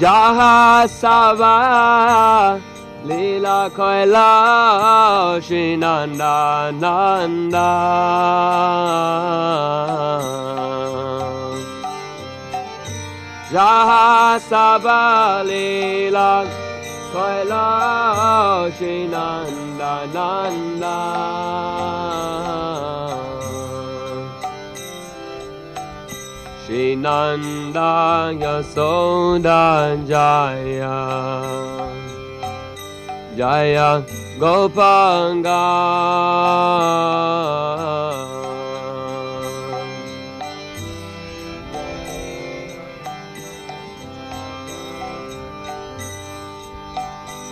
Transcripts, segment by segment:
Jaha Sava Lila Kaila Shinanda Nanda Jaha Sava Lila Kaila Shinanda Nanda Shri Nanda Yasoda Jaya Jaya Gopanga.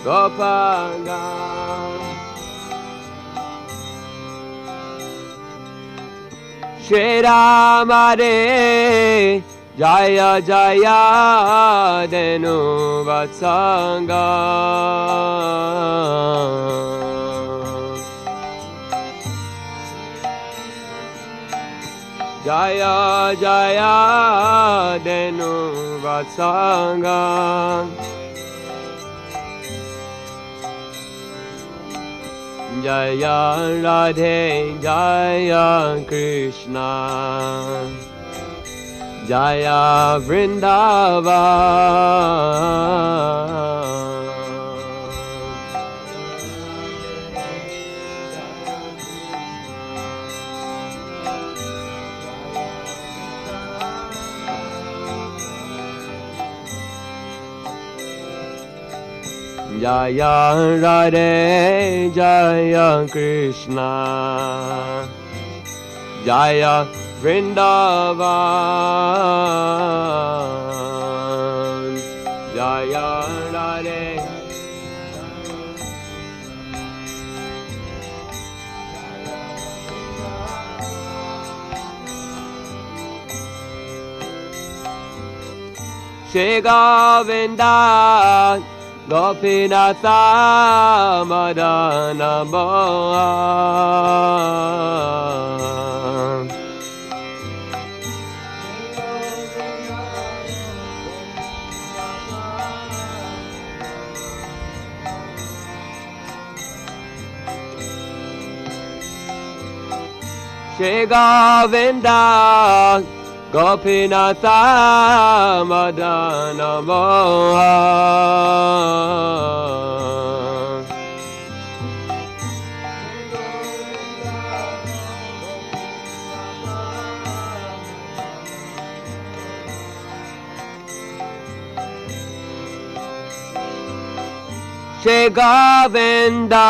Gopanga मरे जया देनु वत्सङ्ग जय जया द वत्सङ्ग जया राधे जया कृष्ण। जया वृन्दाव जया रे जया कृष्णा। जया वृन्द जयारे गृ Madana Mohan Shri Govinda গোপীনাথা Madan মোহ সে Govinda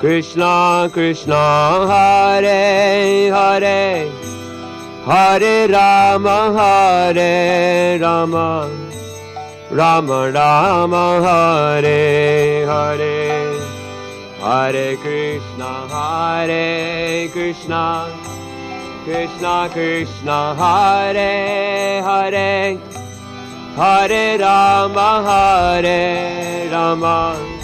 Krishna Krishna Hare Hare. Hare Rama Hare Rama. Rama Rama Hare Hare. Hare Krishna Hare Krishna. Krishna Krishna Hare Hare. Hare Rama Hare Rama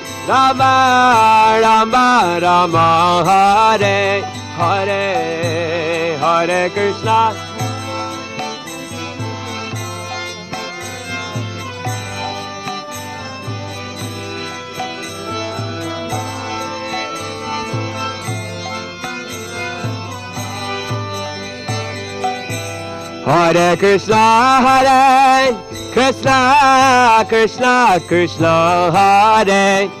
Rama, Rama, Rama, Hare, Hare, Hare Krishna. Hare Krishna, Hare Krishna, Krishna, Krishna, Hare,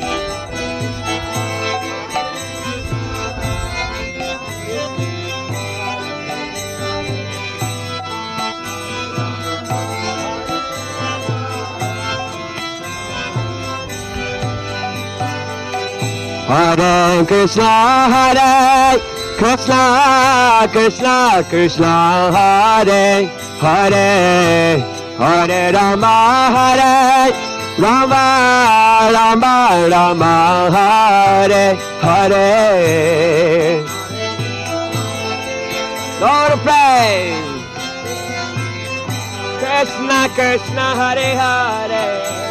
Hare Krishna, Hare Krishna, Krishna Krishna, Hare Hare, Hare Rama, Hare Rama, Rama Rama, Hare Hare. Lord praise. Krishna, Krishna, Hare Hare.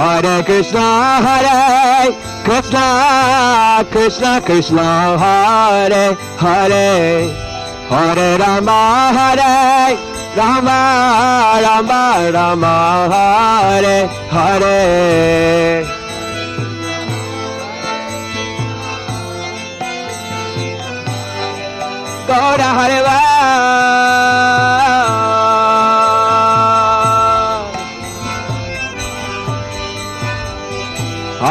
Hare Krishna, Hare Krishna, Krishna Krishna, Hare Hare, Hare Rama, Hare Rama, Rama Rama, Hare Hare. To Hare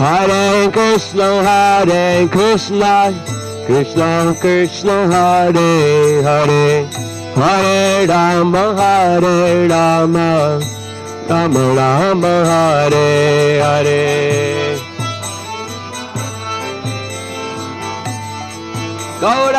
Hare Krishna, Hare Krishna, Krishna Krishna, Hare Hare, Hare Rama, Hare Rama, Rama Rama, Hare Hare. Go to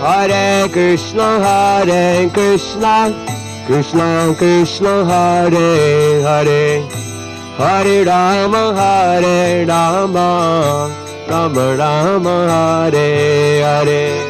Hare Krishna, Hare Krishna, Krishna Krishna, Hare Hare, Hare Rama, Hare Rama, Rama Rama, Hare Hare.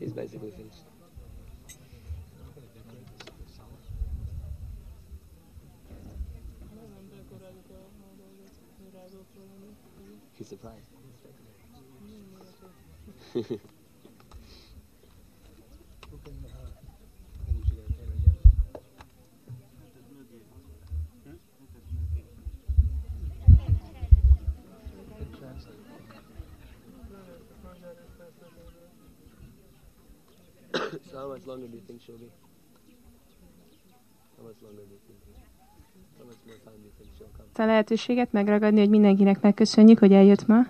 He's basically finished. He's surprised. longer do you think she'll be? How much longer do you think? How much more time do you think she'll come? a lehetőséget megragadni, hogy mindenkinek megköszönjük, hogy eljött ma.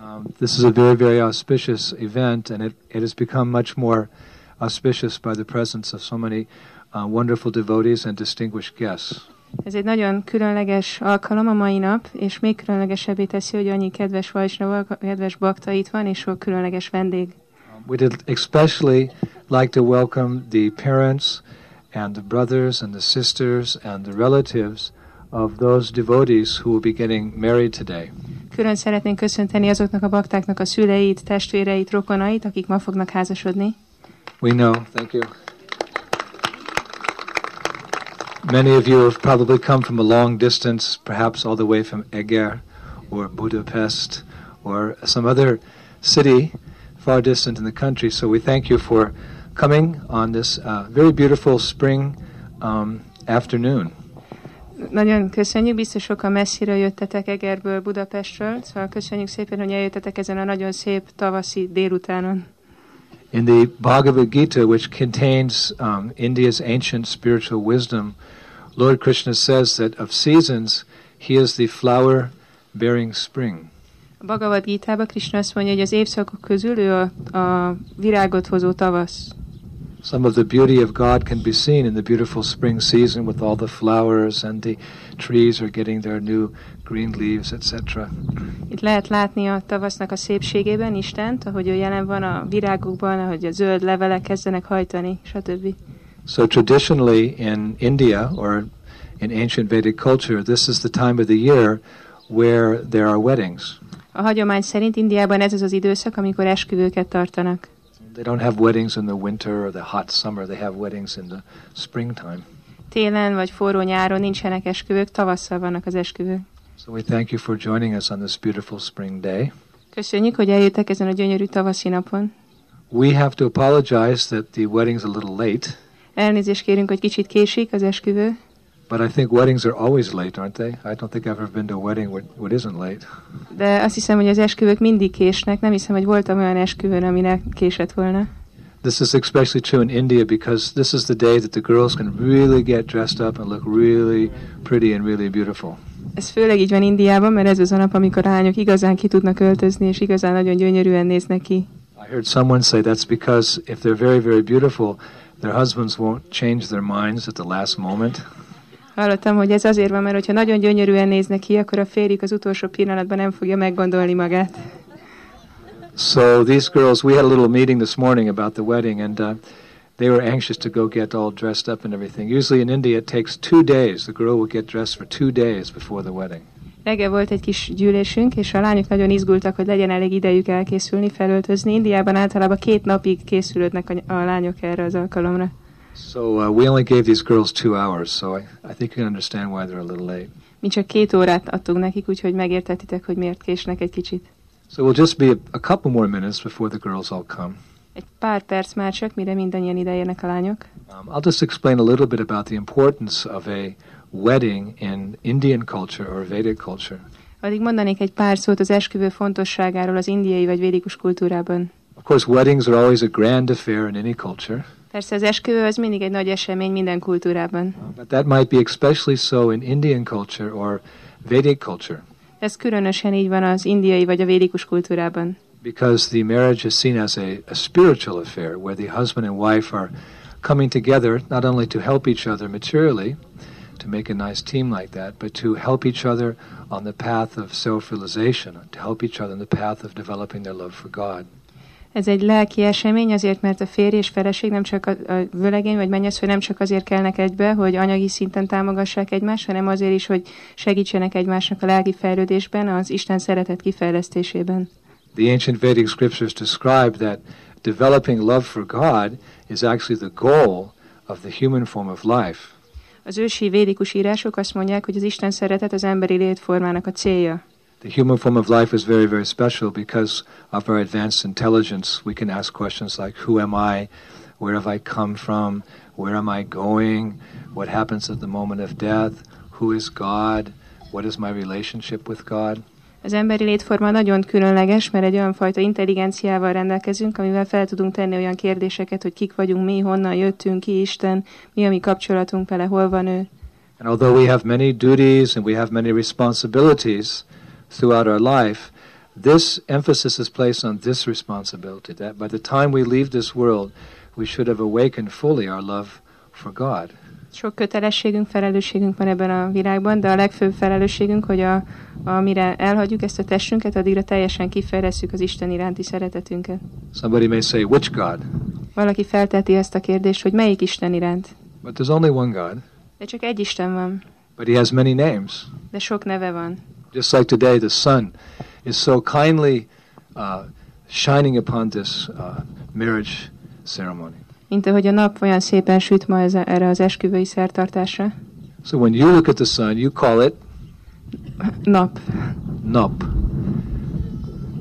Um, this is a very, very auspicious event, and it, it has become much more auspicious by the presence of so many uh, wonderful devotees and distinguished guests. Ez egy nagyon különleges alkalom a mai nap, és még különlegesebbé teszi, hogy annyi kedves Vajsnava, kedves bakta itt van, és sok különleges vendég. We'd especially like to welcome the parents and the brothers and the sisters and the relatives of those devotees who will be getting married today. Külön szeretnénk köszönteni azoknak a baktáknak a szüleit, testvéreit, rokonait, akik ma fognak házasodni. We know, thank you. Many of you have probably come from a long distance, perhaps all the way from Eger or Budapest or some other city far distant in the country. So we thank you for coming on this uh, very beautiful spring um, afternoon. Nagyon köszönjük, biztos sokan messziről jöttetek Egerből, Budapestről, szóval köszönjük szépen, hogy eljöttetek ezen a nagyon szép tavaszi délutánon. In the Bhagavad Gita, which contains um, India's ancient spiritual wisdom, Lord Krishna says that of seasons, he is the flower bearing spring. Bhagavad Gita-ba Krishna azt mondja, hogy az évszakok közül ő a, a virágot hozó tavasz. Some of the beauty of God can be seen in the beautiful spring season with all the flowers and the trees are getting their new green leaves, etc. Itt lehet látni a tavasznak a szépségében Istent, ahogy ő jelen van a virágokban, ahogy a zöld levelek kezdenek hajtani, stb. So traditionally in India or in ancient Vedic culture, this is the time of the year where there are weddings. A hagyomány szerint Indiában ez az az időszak, amikor esküvőket tartanak. They don't have weddings in the winter or the hot summer, they have weddings in the springtime. Télen vagy forró nyáron nincsenek esküvők, tavasszal vannak az esküvők. So we thank you for joining us on this beautiful spring day. Köszönjük, hogy eljöttek ezen a gyönyörű tavaszi napon. We have to apologize that the wedding's a little late, Elnézést kérünk, hogy kicsit késik az esküvő, but I think weddings are always late, aren't they? I don't think I've ever been to a wedding it isn't late. de azt hiszem, hogy az esküvők mindig késnek. Nem hiszem, hogy voltam olyan esküvőn, aminek késett volna. This is especially true in India because this is the day that the girls can really get dressed up and look really pretty and really beautiful. Ez főleg így van Indiában, mert ez az a nap, amikor a lányok igazán ki tudnak öltözni, és igazán nagyon gyönyörűen néznek ki. I heard someone say that's because if they're very, very beautiful, their husbands won't change their minds at the last moment. Hallottam, hogy ez azért van, mert hogyha nagyon gyönyörűen néznek ki, akkor a férjük az utolsó pillanatban nem fogja meggondolni magát. So these girls, we had a little meeting this morning about the wedding, and uh, they were anxious to go get all dressed up and everything. Usually in India, it takes two days. The girl will get dressed for two days before the wedding. Reggel volt egy kis gyűlésünk, és a lányok nagyon izgultak, hogy legyen elég idejük elkészülni, felöltözni. Indiában általában két napig készülődnek a, lányok erre az alkalomra. So uh, we only gave these girls two hours, so I, I think you can understand why they're a little late. Mi csak két órát adtunk nekik, úgyhogy megértetitek, hogy miért késnek egy kicsit. So we'll just be a, a couple more minutes before the girls all come. Egy pár perc már csak, mire mindannyian ideérnek a lányok. Um, I'll just explain a little bit about the importance of a wedding in Indian culture or Vedic culture. Addig mondanék egy pár szót az esküvő fontosságáról az indiai vagy védikus kultúrában. Of course, weddings are always a grand affair in any culture, Persze az esküvő az mindig egy nagy esemény minden kultúrában. but that might be especially so in Indian culture or Vedic culture Ez különösen így van az indiai vagy a védikus kultúrában. because the marriage is seen as a, a spiritual affair where the husband and wife are coming together not only to help each other materially, to make a nice team like that, but to help each other on the path of self realization, to help each other in the path of developing their love for God. Ez egy lelki esemény azért, mert a férj és feleség nem csak a, a vőlegény vagy mennyasszony nem csak azért kelnek egybe, hogy anyagi szinten támogassák egymást, hanem azért is, hogy segítsenek egymásnak a lelki fejlődésben, az Isten szeretet kifejlesztésében. The ancient Vedic scriptures describe that developing love for God is actually the goal of the human form of life. Az ősi védikus írások azt mondják, hogy az Isten szeretet az emberi létformának a célja. The human form of life is very, very special because of our advanced intelligence. We can ask questions like, Who am I? Where have I come from? Where am I going? What happens at the moment of death? Who is God? What is my relationship with God? Az emberi létforma nagyon különleges, mert egy olyan fajta intelligenciával rendelkezünk, amivel fel tudunk tenni olyan kérdéseket, hogy kik vagyunk mi, honnan jöttünk ki Isten, mi a mi kapcsolatunk vele, hol van ő. And although we have many duties and we have many responsibilities throughout our life, this emphasis is placed on this responsibility that by the time we leave this world, we should have awakened fully our love for God. Sok kötelességünk, felelősségünk van ebben a világban, de a legfőbb felelősségünk, hogy a, amire elhagyjuk ezt a testünket, addigra teljesen kifejlesszük az Isten iránti szeretetünket. Somebody may say, which God? Valaki felteti ezt a kérdést, hogy melyik Isten iránt. But there's only one God, De csak egy Isten van, but he has many names. de sok neve van. Just like today, the sun is so kindly uh, shining upon this uh, marriage ceremony. Mint ahogy a nap olyan szépen süt ma ez, erre az esküvői szertartásra. So when you look at the sun, you call it Nap. Nup.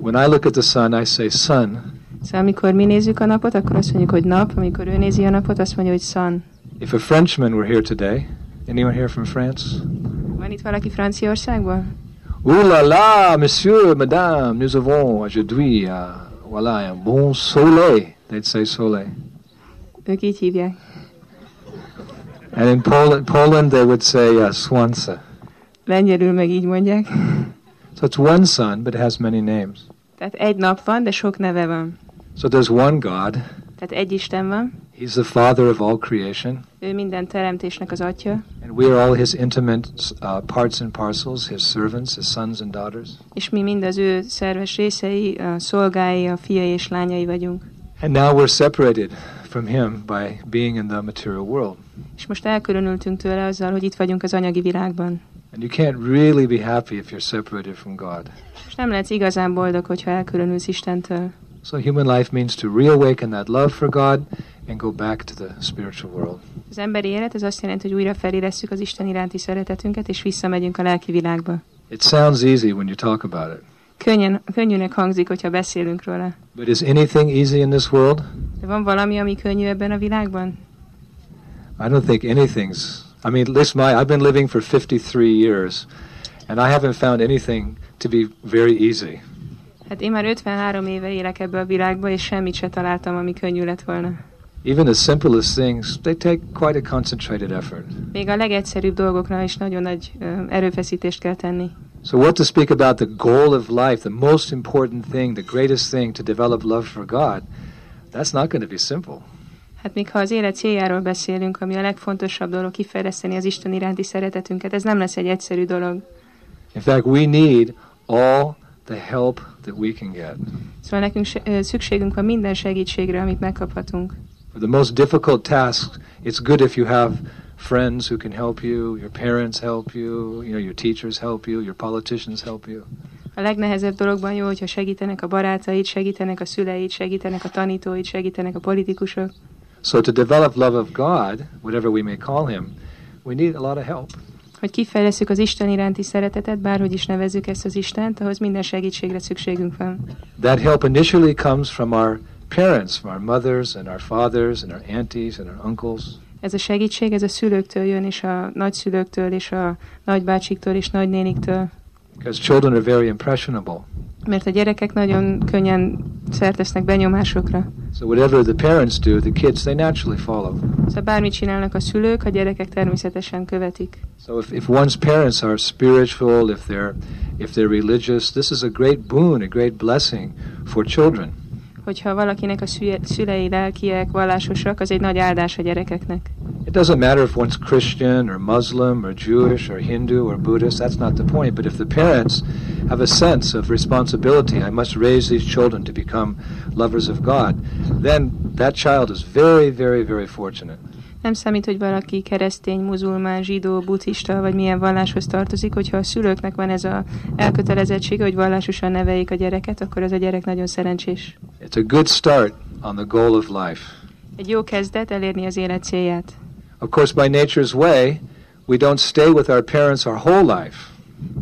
When I look at the sun, I say sun. Szóval amikor mi nézzük a napot, akkor azt mondjuk, hogy nap, amikor ő nézi a napot, azt mondja, hogy sun. If a Frenchman were here today, anyone here from France? Van itt valaki Franciaországból? Ouh là là, monsieur, madame, nous avons aujourd'hui, uh, voilà, un bon soleil. They'd say soleil. Így hívják. And in Poland, Poland they would say uh, słońce. Lengyelül meg így mondják. So it's one sun, but it has many names. Tehát egy nap van, de sok neve van. So there's one God. Tehát egy Isten van. He's the father of all creation. Ő minden teremtésnek az atya. And we are all his intimate uh, parts and parcels, his servants, his sons and daughters. És mi mind az ő szerves részei, a szolgái, a fiai és lányai vagyunk. And now we're separated from him by being in the material world. És most elkülönültünk tőle azzal, hogy itt vagyunk az anyagi világban. And you can't really be happy if you're separated from God. És nem lehetsz igazán boldog, hogyha elkülönülsz Istentől. So human life means to reawaken that love for God and go back to the spiritual world. Az emberi élet az azt jelenti, hogy újra feléresszük az Isten iránti szeretetünket, és visszamegyünk a lelki világba. It sounds easy when you talk about it. Könnyen, könnyűnek hangzik, hogyha beszélünk róla. But is anything easy in this world? De van valami, ami könnyű ebben a világban? I don't think anything's. I mean, least my I've been living for 53 years and I haven't found anything to be very easy. Hát én már 53 éve élek ebbe a világba, és semmit se találtam, ami könnyű lett volna. Even the simplest things, they take quite a concentrated effort. Még a legegyszerűbb dolgokra is nagyon nagy erőfeszítést kell tenni. So, what to speak about the goal of life, the most important thing, the greatest thing to develop love for God? That's not going to be simple. Hát még ha az élet céljáról beszélünk, ami a legfontosabb dolog kifejleszteni az Isten iránti szeretetünket, ez nem lesz egy egyszerű dolog. In fact, we need all the help that we can get. Szóval nekünk szükségünk van minden segítségre, amit megkaphatunk. For the most difficult tasks, it's good if you have friends who can help you, your parents help you, you know, your teachers help you, your politicians help you. A legnehezebb dologban jó, hogyha segítenek a barátaid, segítenek a szüleid, segítenek a tanítóid, segítenek a politikusok. So to develop love of God, whatever we may call him, we need a lot of help. Hogy az Isten iránti szeretetet, bárhogy is nevezzük ezt az Istent, ahhoz minden segítségre szükségünk van. That help initially comes from our parents, from our mothers and our fathers and our aunties and our uncles. Ez a segítség, ez a szülőktől jön, és a nagyszülőktől, és a nagybácsiktól, és nagynéniktől. Because children are very impressionable. Mert a gyerekek nagyon könnyen szertesznek benyomásokra. So whatever the parents do, the kids, they naturally follow. Szóval bármit csinálnak a szülők, a gyerekek természetesen követik. So if, if one's parents are spiritual, if they're, if they're religious, this is a great boon, a great blessing for children. Hogyha valakinek a szüle- szülei lelkiek, vallásosak, az egy nagy áldás a gyerekeknek. It doesn't matter if one's Christian or Muslim or Jewish or Hindu or Buddhist, that's not the point. But if the parents have a sense of responsibility, I must raise these children to become lovers of God, then that child is very, very, very fortunate. Nem számít, hogy valaki keresztény, muzulmán, zsidó, buddhista vagy milyen valláshoz tartozik, hogyha a szülőknek van ez a elkötelezettsége, hogy vallásosan neveljék a gyereket, akkor az a gyerek nagyon szerencsés. It's a good start on the goal of life. Egy jó kezdet elérni az élet célját. Of course, by nature's way, we don't stay with our parents our whole life.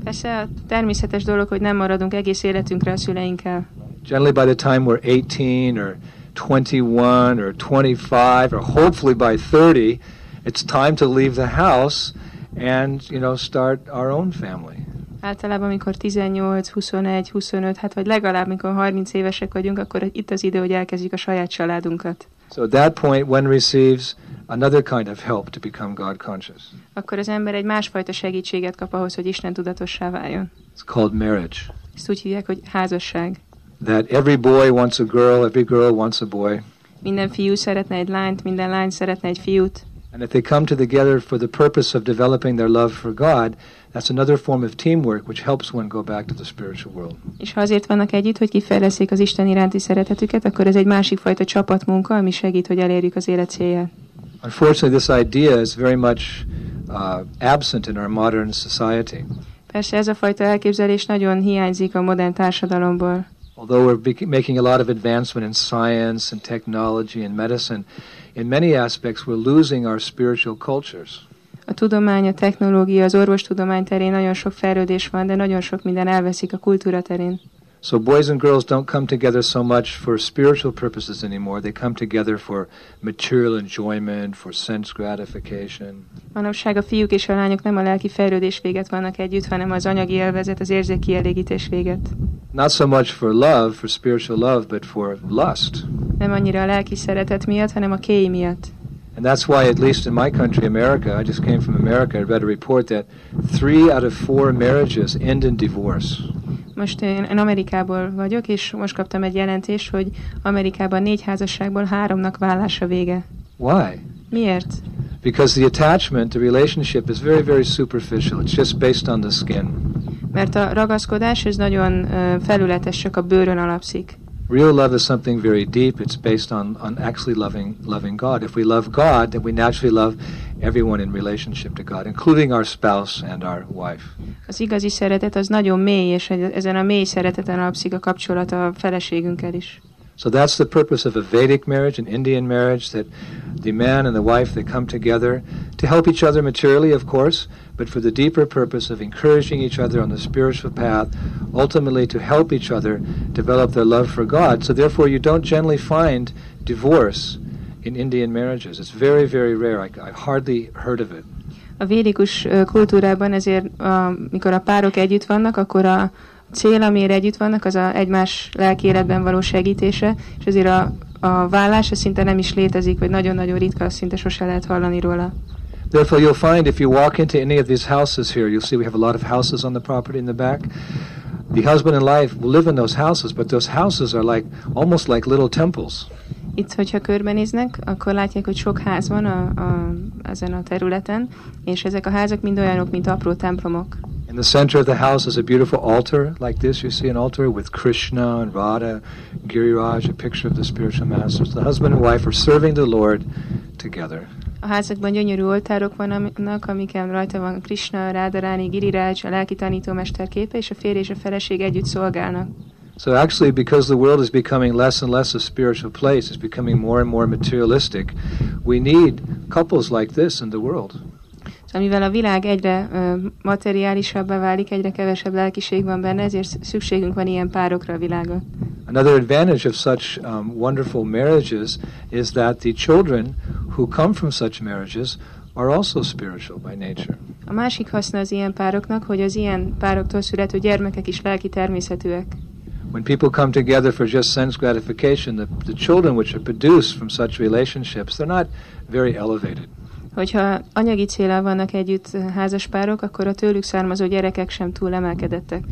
Persze a természetes dolog, hogy nem maradunk egész életünkre a szüleinkkel. Generally, by the time we're 18 or 21 or 25 or hopefully by 30, it's time to leave the house and, you know, start our own family. Általában, amikor 18, 21, 25, hát vagy legalább, mikor 30 évesek vagyunk, akkor itt az idő, hogy elkezdjük a saját családunkat. So at that point, one receives another kind of help to become God conscious. Akkor az ember egy másfajta segítséget kap ahhoz, hogy Isten tudatossá váljon. It's called marriage. Ezt úgy hívják, hogy házasság. That every boy wants a girl, every girl wants a boy. Minden fiú szeretne egy lányt, minden lány szeretne egy fiút. And if they come together for the purpose of developing their love for God, that's another form of teamwork which helps one go back to the spiritual world. És ha azért vannak együtt, hogy kifejleszék az Isten iránti szeretetüket, akkor ez egy másik fajta csapatmunka, ami segít, hogy elérjük az élet célját. Unfortunately, this idea is very much uh, absent in our modern society. Persze ez a fajta elképzelés nagyon hiányzik a modern társadalomból. Although we're making a lot of advancement in science and technology and medicine, in many aspects we're losing our spiritual cultures. A tudomány, a technológia, az orvostudomány terén nagyon sok fejlődés van, de nagyon sok minden elveszik a kultúra terén. So boys and girls don't come together so much for spiritual purposes anymore. They come together for material enjoyment, for sense gratification. Manapság a fiúk és a lányok nem a lelki fejlődés véget vannak együtt, hanem az anyagi élvezet, az érzékkielégítés véget. Not so much for love, for spiritual love, but for lust. Nem annyira a lelki szeretet miatt, hanem a kéj miatt. And that's why, at least in my country, America, I just came from America, I read a report that three out of four marriages end in divorce. Most én, én Amerikából vagyok, és most kaptam egy jelentést, hogy Amerikában négy házasságból háromnak vállása vége. Why? Miért? Because the attachment, the relationship is very, very superficial. It's just based on the skin. Mert a ragaszkodás ez nagyon ö, felületes, csak a bőrön alapszik. Real love is something very deep. It's based on, on actually loving loving God. If we love God, then we naturally love everyone in relationship to God, including our spouse and our wife. Az igazi szeretet az nagyon mély, és ezen a mély szereteten alapszik a kapcsolat a feleségünkkel is. So that's the purpose of a Vedic marriage, an Indian marriage, that the man and the wife they come together to help each other materially, of course, but for the deeper purpose of encouraging each other on the spiritual path, ultimately to help each other develop their love for God. So therefore, you don't generally find divorce in Indian marriages. It's very, very rare. I, I've hardly heard of it. A védikus kultúrában ezért, a, mikor a párok együtt vannak, akkor a cél, amire együtt vannak, az a egymás lelki életben való segítése, és ezért a, a vállás az szinte nem is létezik, vagy nagyon-nagyon ritka, azt szinte sose lehet hallani róla. Therefore, you'll find if you walk into any of these houses here, you'll see we have a lot of houses on the property in the back. The husband and wife will live in those houses, but those houses are like almost like little temples. Itt, hogyha körbenéznek, akkor látják, hogy sok ház van a, a, ezen a területen, és ezek a házak mind olyanok, mint apró templomok. In the center of the house is a beautiful altar like this. You see an altar with Krishna and Radha, Giriraj, a picture of the spiritual masters. The husband and wife are serving the Lord together. A házakban gyönyörű oltárok vannak, amiken rajta van Krishna, Radharani, Giriraj, a lelki tanítómester képe, és a férj és a feleség együtt szolgálnak. So actually, because the world is becoming less and less a spiritual place, it's becoming more and more materialistic, we need couples like this in the world. Szóval mivel a világ egyre ö, materiálisabbá válik, egyre kevesebb lelkiség van benne, ezért szükségünk van ilyen párokra a világon. Another advantage of such um, wonderful marriages is that the children who come from such marriages are also spiritual by nature. A másik haszna az ilyen pároknak, hogy az ilyen pároktól születő gyermekek is lelki természetűek. When people come together for just sense gratification, the, the children which are produced from such relationships, they're not very elevated. Hogyha anyagi célral vannak együtt ö, házas párok, akkor a tőlük származó gyerekek sem túl emelkedettek.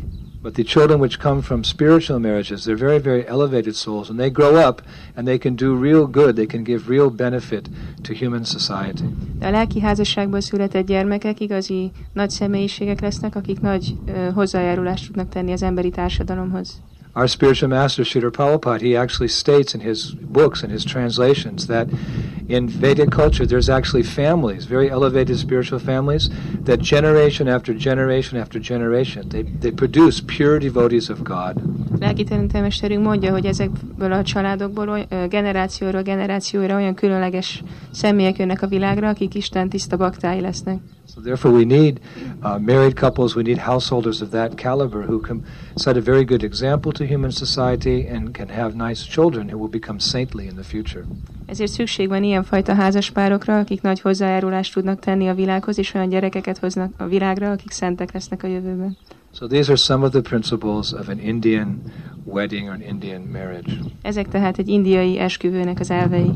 But the children which come from spiritual marriages, they're very, very elevated souls, and they grow up and they can do real good. They can give real benefit to human society. A lelki házasságból született gyermekek igazi nagy személyiségek lesznek, akik nagy ö, hozzájárulást tudnak tenni az emberi társadalomhoz. Our spiritual master Srila Prabhupada, he actually states in his books and his translations that in Vedic culture there's actually families, very elevated spiritual families, that generation after generation after generation, they, they produce pure devotees of God. Lelki tanítómesterünk mondja, hogy ezekből a családokból generációra generációra olyan különleges személyek jönnek a világra, akik Isten tiszta baktái lesznek. So therefore, we need uh, married couples. We need householders of that caliber who can set a very good example to human society and can have nice children who will become saintly in the future. Ezért szükség van ilyenfajta házaspárokra, akik nagy hozzájárulást tudnak tenni a világhoz, és olyan gyerekeket hoznak a világra, akik szentek lesznek a jövőben. So these are some of the principles of an Indian wedding or an Indian marriage. Ezek tehát egy indiai esküvőnek az elvei.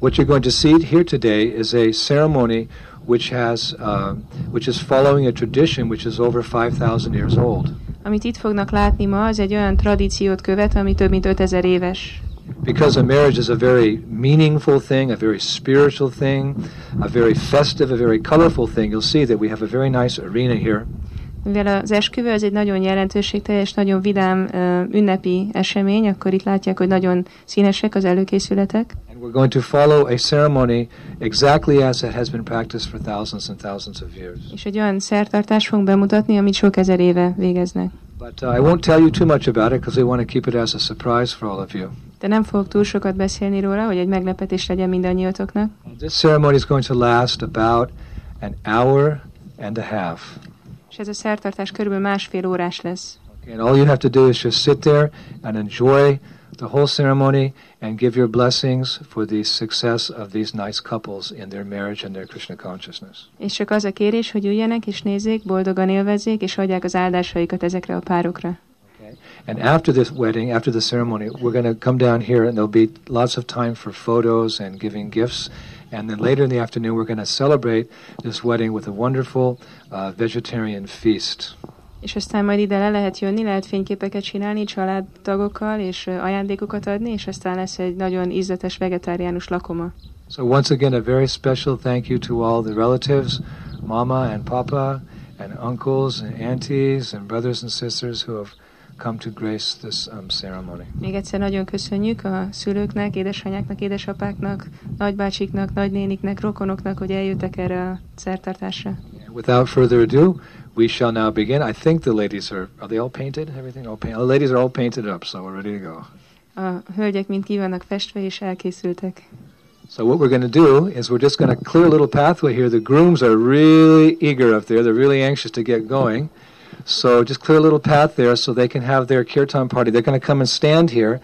What you're going to see here today is a ceremony which has, uh, which is following a tradition which is over 5,000 years old. Amit itt fognak látni ma, az egy olyan tradíciót követ, ami több mint 5000 éves. Because a marriage is a very meaningful thing, a very spiritual thing, a very festive, a very colorful thing, you'll see that we have a very nice arena here. Mivel az esküvő az egy nagyon jelentőségteljes, nagyon vidám ünnepi esemény, akkor itt látják, hogy nagyon színesek az előkészületek. And we're going to follow a ceremony exactly as it has been practiced for thousands and thousands of years. És egy olyan szertartást fogunk bemutatni, amit sok ezer éve végeznek. But uh, I won't tell you too much about it because we want to keep it as a surprise for all of you. De nem fogok túl sokat beszélni róla, hogy egy meglepetés legyen mindannyiatoknak. This ceremony is going to last about an hour and a half. Ez a szertartás körülbelül másfél órás lesz. Okay, and all you have to do is just sit there and enjoy the whole ceremony and give your blessings for the success of these nice couples in their marriage and their Krishna consciousness. És csak az a kérés, hogy üljenek és nézzék, boldogan élvezzék, és adják az áldásaikat ezekre a párokra. And after this wedding, after the ceremony, we're going to come down here and there'll be lots of time for photos and giving gifts. And then later in the afternoon, we're going to celebrate this wedding with a wonderful uh, vegetarian feast. És aztán majd ide le lehet jönni, lehet fényképeket csinálni családtagokkal, és ajándékokat adni, és aztán lesz egy nagyon ízletes vegetáriánus lakoma. So once again, a very special thank you to all the relatives, mama and papa, and uncles and aunties and brothers and sisters who have come to grace this um, ceremony. Még egyszer nagyon köszönjük a szülőknek, édesanyáknak, édesapáknak, nagybácsiknak, nagynéniknek, rokonoknak, hogy eljöttek erre a szertartásra. Without further ado, we shall now begin. I think the ladies are, are they all painted? Everything all painted? The ladies are all painted up, so we're ready to go. A hölgyek mind ki vannak festve és elkészültek. So what we're going to do is we're just going to clear a little pathway here. The grooms are really eager up there. They're really anxious to get going. So just clear a little path there so they can have their kirtan party. They're going to come and stand here.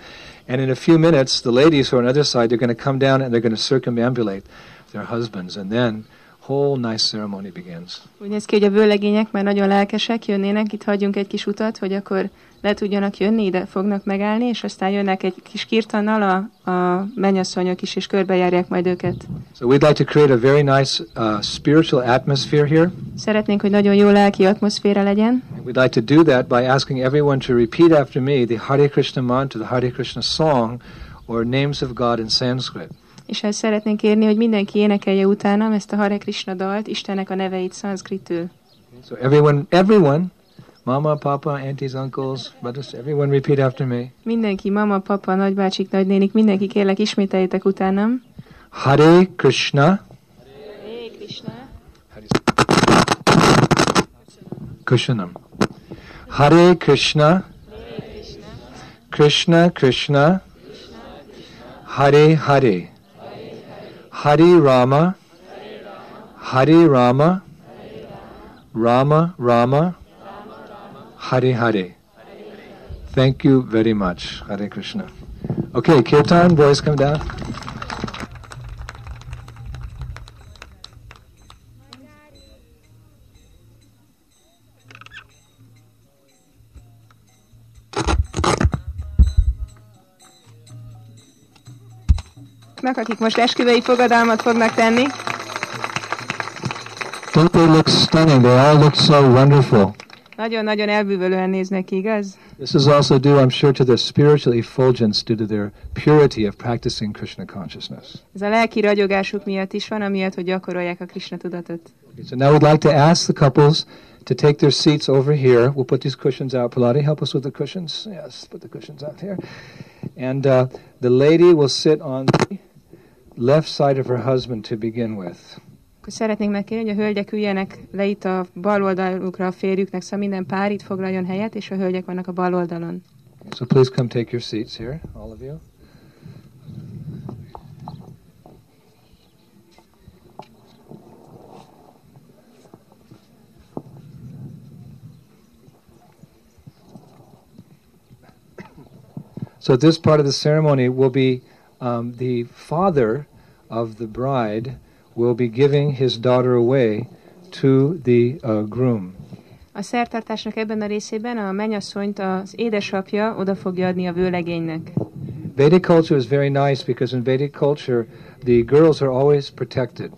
And in a few minutes, the ladies who are on the other side, they're going to come down and they're going to circumambulate their husbands. And then whole nice ceremony begins. Úgy néz ki, hogy a vőlegények már nagyon lelkesek, jönnének, itt hagyjunk egy kis utat, hogy akkor le tudjanak jönni, ide fognak megállni, és aztán jönnek egy kis kirtannal a, a mennyasszonyok is, és körbejárják majd őket. So we'd like to create a very nice uh, spiritual atmosphere here. Szeretnénk, hogy nagyon jó lelki atmoszféra legyen, And we'd like to do that by asking everyone to repeat after me the Hare Krishna mantra, the Hare Krishna song, or names of God in Sanskrit. és ezt szeretnénk kérni, hogy mindenki énekelje utánam ezt a Hare Krishna dalt, Istennek a neveit szanszkritül. So everyone, everyone, mama, papa, aunties, uncles, brothers, everyone repeat after me. Mindenki, mama, papa, nagybácsik, nagynénik, mindenki kérlek ismételjétek utánam. Hare Krishna. Hare Krishna. Krishnam. Hare Krishna. Krishna Krishna. Hare Hare. Hare Rama. Hare Rama. Rama Rama. Hare Hare. Thank you very much. Hare Krishna. Okay, Kirtan, boys come down. akik most esküvői fogadalmat fognak tenni. Don't they look stunning? They all look so wonderful. Nagyon-nagyon elbűvölően néznek ki, igaz? This is also due, I'm sure, to their spiritual effulgence due to their purity of practicing Krishna consciousness. Ez a lelki ragyogásuk miatt is van, amiatt, hogy gyakorolják a Krishna tudatot. Okay, so now we'd like to ask the couples to take their seats over here. We'll put these cushions out. Pilati, help us with the cushions. Yes, put the cushions out here. And uh, the lady will sit on the left side of her husband to begin with. Akkor szeretnénk megkérni, hogy a hölgyek üljenek le itt a bal oldalukra a férjüknek, szóval minden pár itt foglaljon helyet, és a hölgyek vannak a bal oldalon. So please come take your seats here, all of you. So this part of the ceremony will be um, the father of the bride will be giving his daughter away to the uh, groom. A szertartásnak ebben a részében a mennyasszonyt az édesapja oda fogja adni a vőlegénynek. Vedic culture is very nice because in Vedic culture the girls are always protected.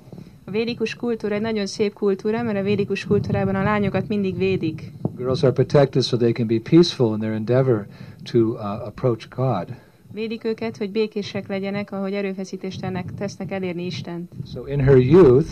A védikus kultúra egy nagyon szép kultúra, mert a védikus kultúrában a lányokat mindig védik. Girls are protected so they can be peaceful in their endeavor to uh, approach God. Védik őket, hogy békések legyenek, ahogy erőfeszítést tennek, tesznek elérni Istent. So in her youth,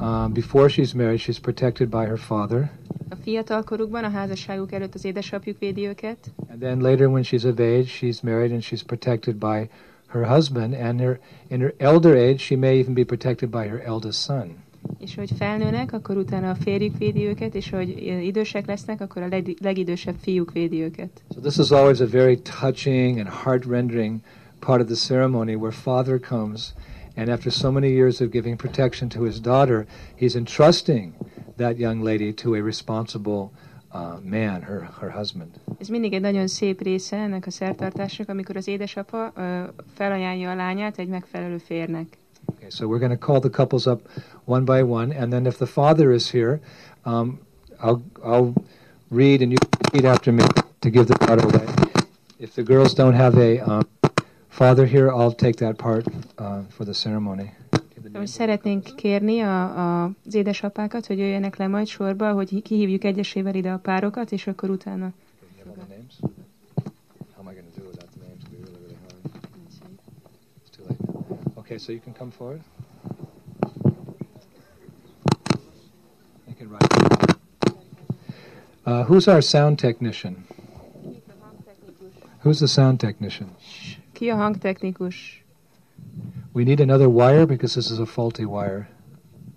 um, before she's married, she's protected by her father. A fiatalkorukban, a házasságuk előtt az édesapjuk védi őket, And then later, when she's of age, she's married and she's protected by her husband. And her, in her elder age, she may even be protected by her eldest son. És hogy felnőnek, akkor utána a férjük védi őket, és hogy idősek lesznek, akkor a leg- legidősebb fiúk védi őket. So this is always a very touching and heart-rending part of the ceremony where father comes and after so many years of giving protection to his daughter, he's entrusting that young lady to a responsible uh, man, her, her husband. Ez mindig egy nagyon szép része ennek a szertartásnak, amikor az édesapa ö, felajánlja a lányát egy megfelelő férnek. Okay, so we're going to call the couples up one by one, and then if the father is here, um, I'll, I'll read and you repeat after me to give the daughter away. If the girls don't have a um, father here, I'll take that part uh, for the ceremony. Most szeretnénk kérni a, a, az édesapákat, hogy jöjjenek le majd sorba, hogy kihívjuk egyesével ide a párokat, és akkor utána. Okay, so you can come forward. You can write. Uh, who's our sound technician? Who's the sound technician? Ki a hangtechnikus? We need another wire because this is a faulty wire.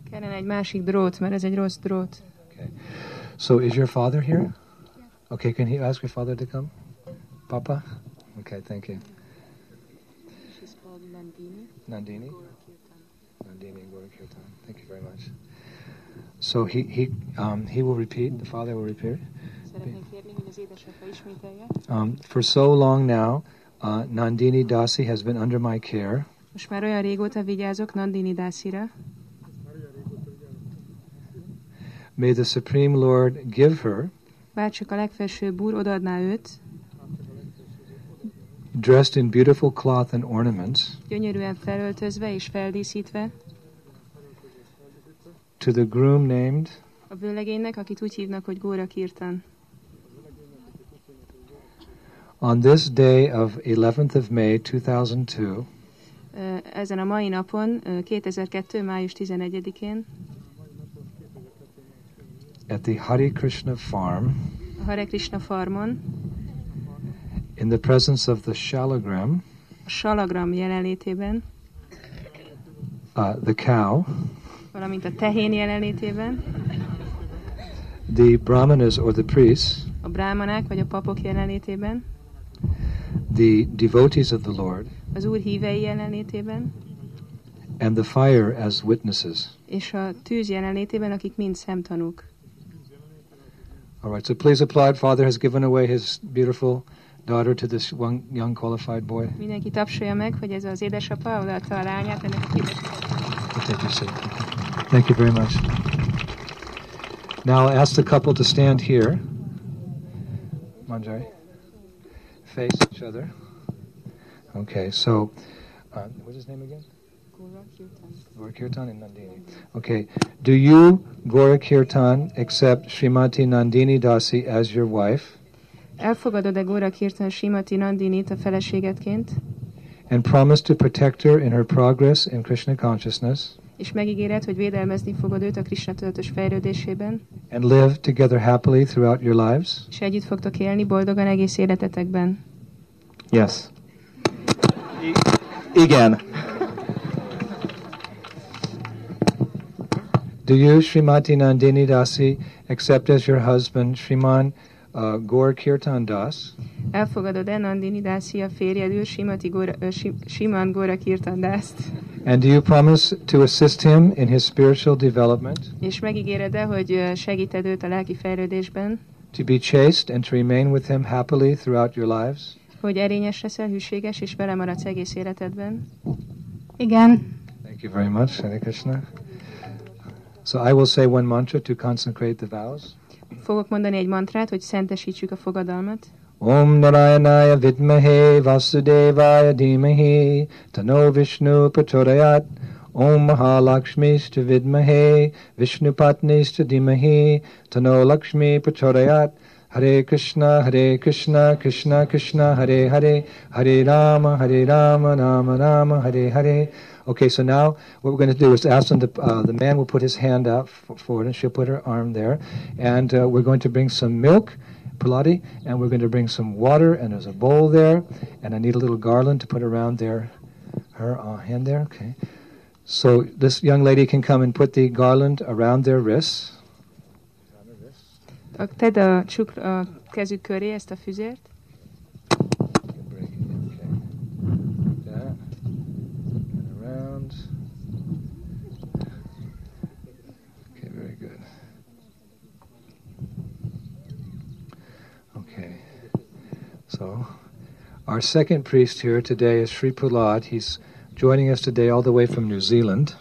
Kellene egy másik drót, mert ez egy rossz drót. So is your father here? Okay, can he ask your father to come? Papa? Okay, thank you. Nandini? Nandini Gorakirtan. Thank you very much. So he he um, he will repeat. The father will repeat. Szeretnénk kérni, hogy az édesapa ismételje. Um, for so long now, uh, Nandini Dasi has been under my care. Most már olyan régóta vigyázok Nandini Dászira. May the Supreme Lord give her, Bárcsak a legfelsőbb úr odaadná őt, dressed in beautiful cloth and ornaments, gyönyörűen felöltözve és feldíszítve, to the groom named a vőlegénynek, akit úgy hívnak, hogy Góra Kirtan. on this day of 11th of May 2002 Ö, Ezen a mai napon, ö, 2002. május 11-én at the Hare Krishna farm a Hare Krishna farmon in the presence of the Shalagram, Salagram jelenlétében, uh, the cow, valamint a tehén jelenlétében, the brahmanas or the priests, a brámanák vagy a papok jelenlétében, the devotees of the Lord, az Úr hívei jelenlétében, and the fire as witnesses. és a tűz jelenlétében, akik mind szemtanúk. All right, so please applaud. Father has given away his beautiful daughter to this one young qualified boy. Mindenki tapsolja meg, hogy ez az édesapa odaadta a lányát ennek a fiúnak. You seat. Thank you very much. Now I'll ask the couple to stand here. Manjari. Face each other. Okay, so, uh, what's his name again? Gora Kirtan and Nandini. Okay, do you, Gora Kirtan, accept Srimati Nandini Dasi as your wife? Elfogadod-e Góra Kirtan Simati Nandinit a and promise to protect her in her progress in Krishna consciousness és megígéred, hogy védelmezni fogod őt a Krishna tudatos fejlődésében, and live together happily throughout your lives? és együtt fogtok élni boldogan egész életetekben? Yes. Igen. Do you, Srimati Nandini Dasi, accept as your husband Sriman uh, Gaur Kirtan Das Elfogadod-e Nandini Dasi a férjedül Simati Góra, ö, Sim, Siman Góra Kirtan Dászt, and do you promise to assist him in his spiritual development, és megígéred-e, hogy segíted őt a lelki fejlődésben, to be chaste and to remain with him happily throughout your lives? hogy erényes leszel, hűséges, és vele maradsz egész életedben? Igen. Thank you very much, Hare Krishna. So I will say one mantra to consecrate the vows. Fogok mondani egy mantrát, hogy szentesítsük a fogadalmat. Om Narayanaya Vidmahe Vasudevaya Dhimahi Tano Vishnu Prachodayat Om Mahalakshmishta Vidmahe Vishnupatnishta Dhimahi Tano Lakshmi Prachodayat Hare Krishna Hare Krishna Krishna Krishna Hare Hare. Hare Rama Hare Rama Rama Rama Hare Hare Okay, so now what we're going to do is ask them to, uh, the man will put his hand out forward and she'll put her arm there. And uh, we're going to bring some milk, Pilati, and we're going to bring some water, and there's a bowl there. And I need a little garland to put around there, her uh, hand there. Okay. So this young lady can come and put the garland around their wrists. Tedd a, csukr, a kezük köré ezt a füzért, Break it, Okay. That. And around. Okay, very good. Okay. So, our second priest here today is Sri Prahlad. He's joining us today all the way from New Zealand.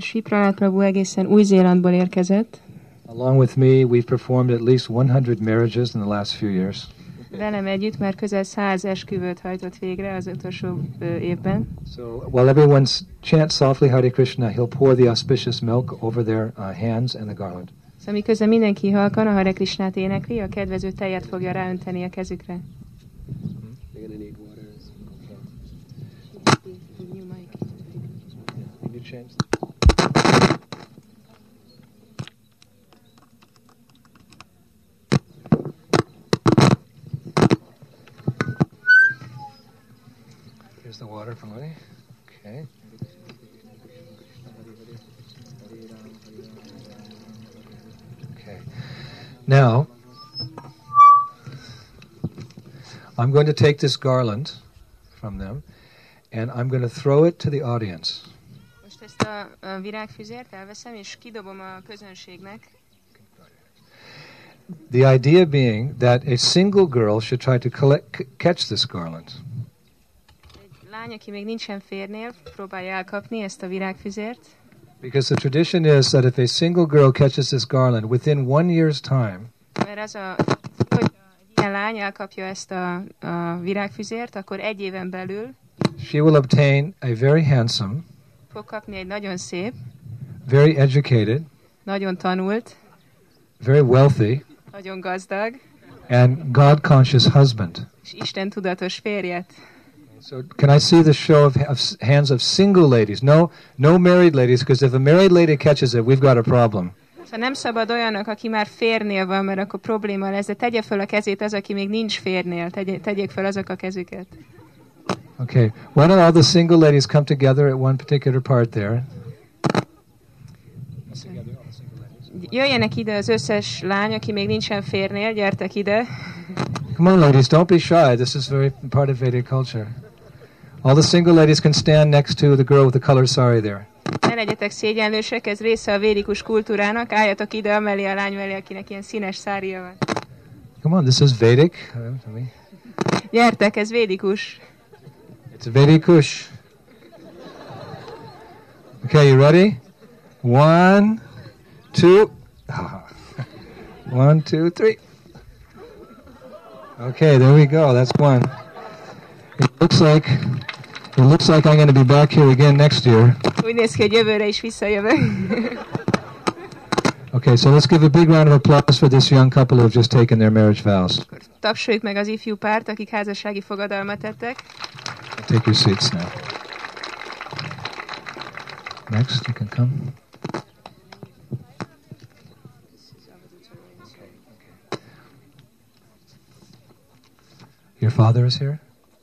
Sri Prahlad Prabhu egészen Új-Zélandból érkezett. Along with me, we've performed at least 100 marriages in the last few years. Velem együtt már közel száz esküvőt hajtott végre az utolsó évben. So while everyone chants softly Hare Krishna, he'll pour the auspicious milk over their uh, hands and the garland. Szóval miközben mindenki halkan a Hare Krishnát énekli, a kedvező tejet fogja ráönteni a kezükre. Here's the water from. Okay. Okay. Now, I'm going to take this garland from them and I'm going to throw it to the audience. Most ezt a, a virágfüzért elveszem, és kidobom a közönségnek. The idea being that a single girl should try to collect, c- catch this garland. Egy lány, aki még nincsen férnél, próbálja elkapni ezt a virágfüzért, Because the tradition is that if a single girl catches this garland within one year's time, mert az a, hogy ilyen lány elkapja ezt a, a virágfüzért, akkor egy éven belül she will obtain a very handsome, fog kapni egy nagyon szép, very educated, nagyon tanult, very wealthy, nagyon gazdag, and God conscious husband. és Isten tudatos férjet. So, can I see the show of, of hands of single ladies? No, no married ladies, because if a married lady catches it, we've got a problem. Szóval nem szabad olyanok, aki már férnél van, mert akkor probléma lesz, de tegye föl a kezét az, aki még nincs férnél, tegye, tegyék föl azok a kezüket. Okay, why don't all the single ladies come together at one particular part there? Jöjjenek ide az összes lány, aki még nincsen férnél, gyertek ide. Come on, ladies, don't be shy. This is very part of Vedic culture. All the single ladies can stand next to the girl with the colored sari there. Ne legyetek szégyenlősek, ez része a védikus kultúrának, álljatok ide amellé a lány mellé, akinek ilyen színes szária van. Come on, this is Vedic. Gyertek, ez védikus. It's Vedikush. Okay, you ready? One, two, one, two, three. Okay, there we go. That's one. It looks like it looks like I'm going to be back here again next year. Úgy néz ki, hogy jövőre is visszajövök. Okay, so let's give a big round of applause for this young couple who have just taken their marriage vows. Tapsoljuk meg az ifjú párt, akik házassági fogadalmat tettek. Take your seats now. Next, you can come. Your father is here?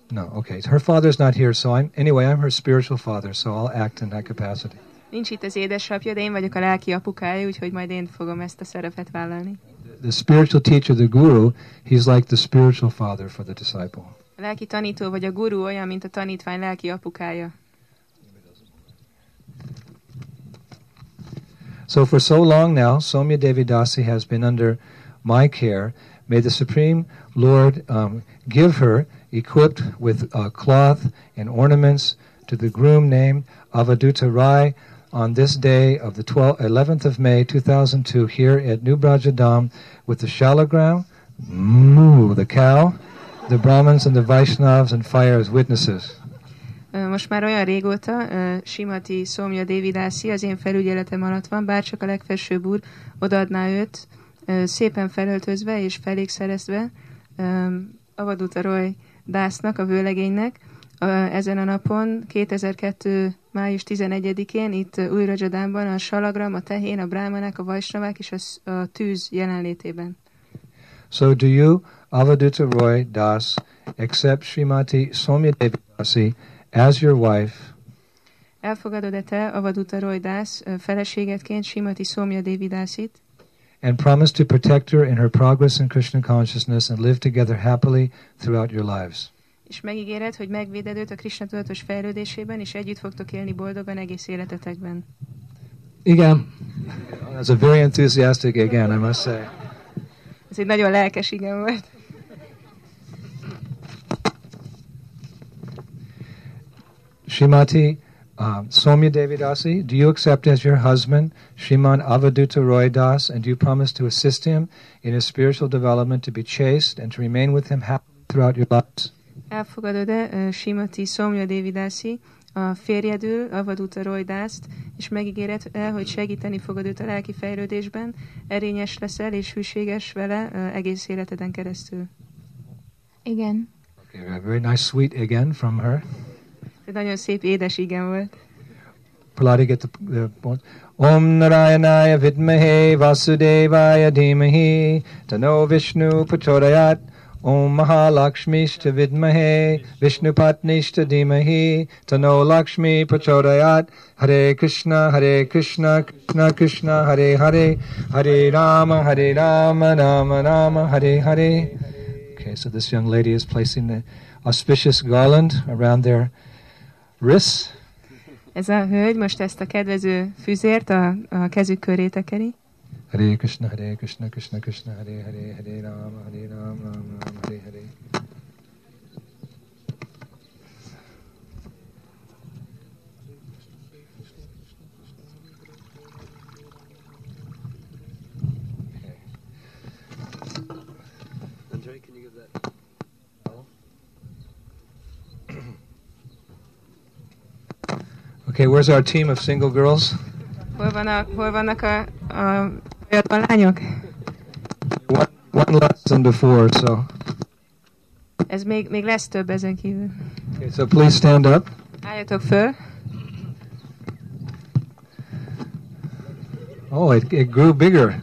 No, okay. Her father's not here, so I'm anyway, I'm her spiritual father, so I'll act in that capacity. Nincs itt az édesapja, de én vagyok a lelki apukája, úgyhogy majd én fogom ezt a szerepet vállalni. The spiritual teacher, the guru, he's like the spiritual father for the disciple. A lelki tanító vagy a guru olyan, mint a tanítvány lelki apukája. So for so long now, Somya Devidasi has been under my care. May the Supreme Lord um, give her, equipped with uh, cloth and ornaments, to the groom named Avaduta Rai on this day of the 12th, 11th of May 2002 here at New Brajadam with the Shalagram, moo, the cow, the Brahmins and the Vaishnavas and fire as witnesses. Most már olyan régóta ö, Simati Szomja Dévidászi az én felügyeletem alatt van, bárcsak a legfelsőbb úr odaadná őt, ö, szépen felöltözve és felékszerezve Avaduta Roy Dásznak, a vőlegénynek, ezen a napon, 2002. május 11-én itt ö, új Rajadánban a salagram, a tehén, a brámanák, a vajsnavák és a, tűz jelenlétében. So do you, Avaduta Roy Das, accept Srimati Somya Devi Dasi as your wife Elfogadod-e te, Avaduta Roy ö, feleségetként Simati Szomja Dévidászit, and promise to protect her in her progress in Krishna consciousness and live together happily throughout your lives? és megígéred, hogy megvéded őt a Krishna tudatos fejlődésében, és együtt fogtok élni boldogan egész életetekben. Igen. That's a very enthusiastic again, I must say. Ez egy nagyon lelkes igen volt. Shrimati um, Somya Devidasi, do you accept as your husband Shriman Avaduta Roy Das, and do you promise to assist him in his spiritual development to be chaste and to remain with him happily throughout your lives? Elfogadod-e uh, Simati Szomja Dévidászi a férjedül, Avaduta Roydászt, és megígéred el, hogy segíteni fogod őt a lelki fejlődésben, erényes leszel és hűséges vele uh, egész életeden keresztül. Igen. Okay, very nice sweet again from her. Nagyon szép, édes igen volt. Prahladi get the, the point. Om Narayanaya Vidmahe Vasudevaya Dhimahi Tano Vishnu Prachodayat Om Mahalakshmishta Vidmahe Vishnu Patnishta Dhimahi Tano Lakshmi Prachodayat Hare Krishna Hare Krishna Krishna Krishna Hare Hare Hare Rama Hare Rama Rama Rama Hare Hare Okay, so this young lady is placing the auspicious garland around their wrists. Ez a hölgy most ezt a kedvező füzért a, a kezük köré tekeri. Hare Krishna, Hare Krishna, Krishna Krishna, Hare Hare, Hare Rama, Hare Rama, Rama Rama, Hare Hare. Okay, where's our team of single girls? Hol, van a, hol vannak a, a fiatal lányok? One, one less than before, so. Ez még, még lesz több ezen kívül. Okay, so please stand up. Álljatok föl. Oh, it, it grew bigger.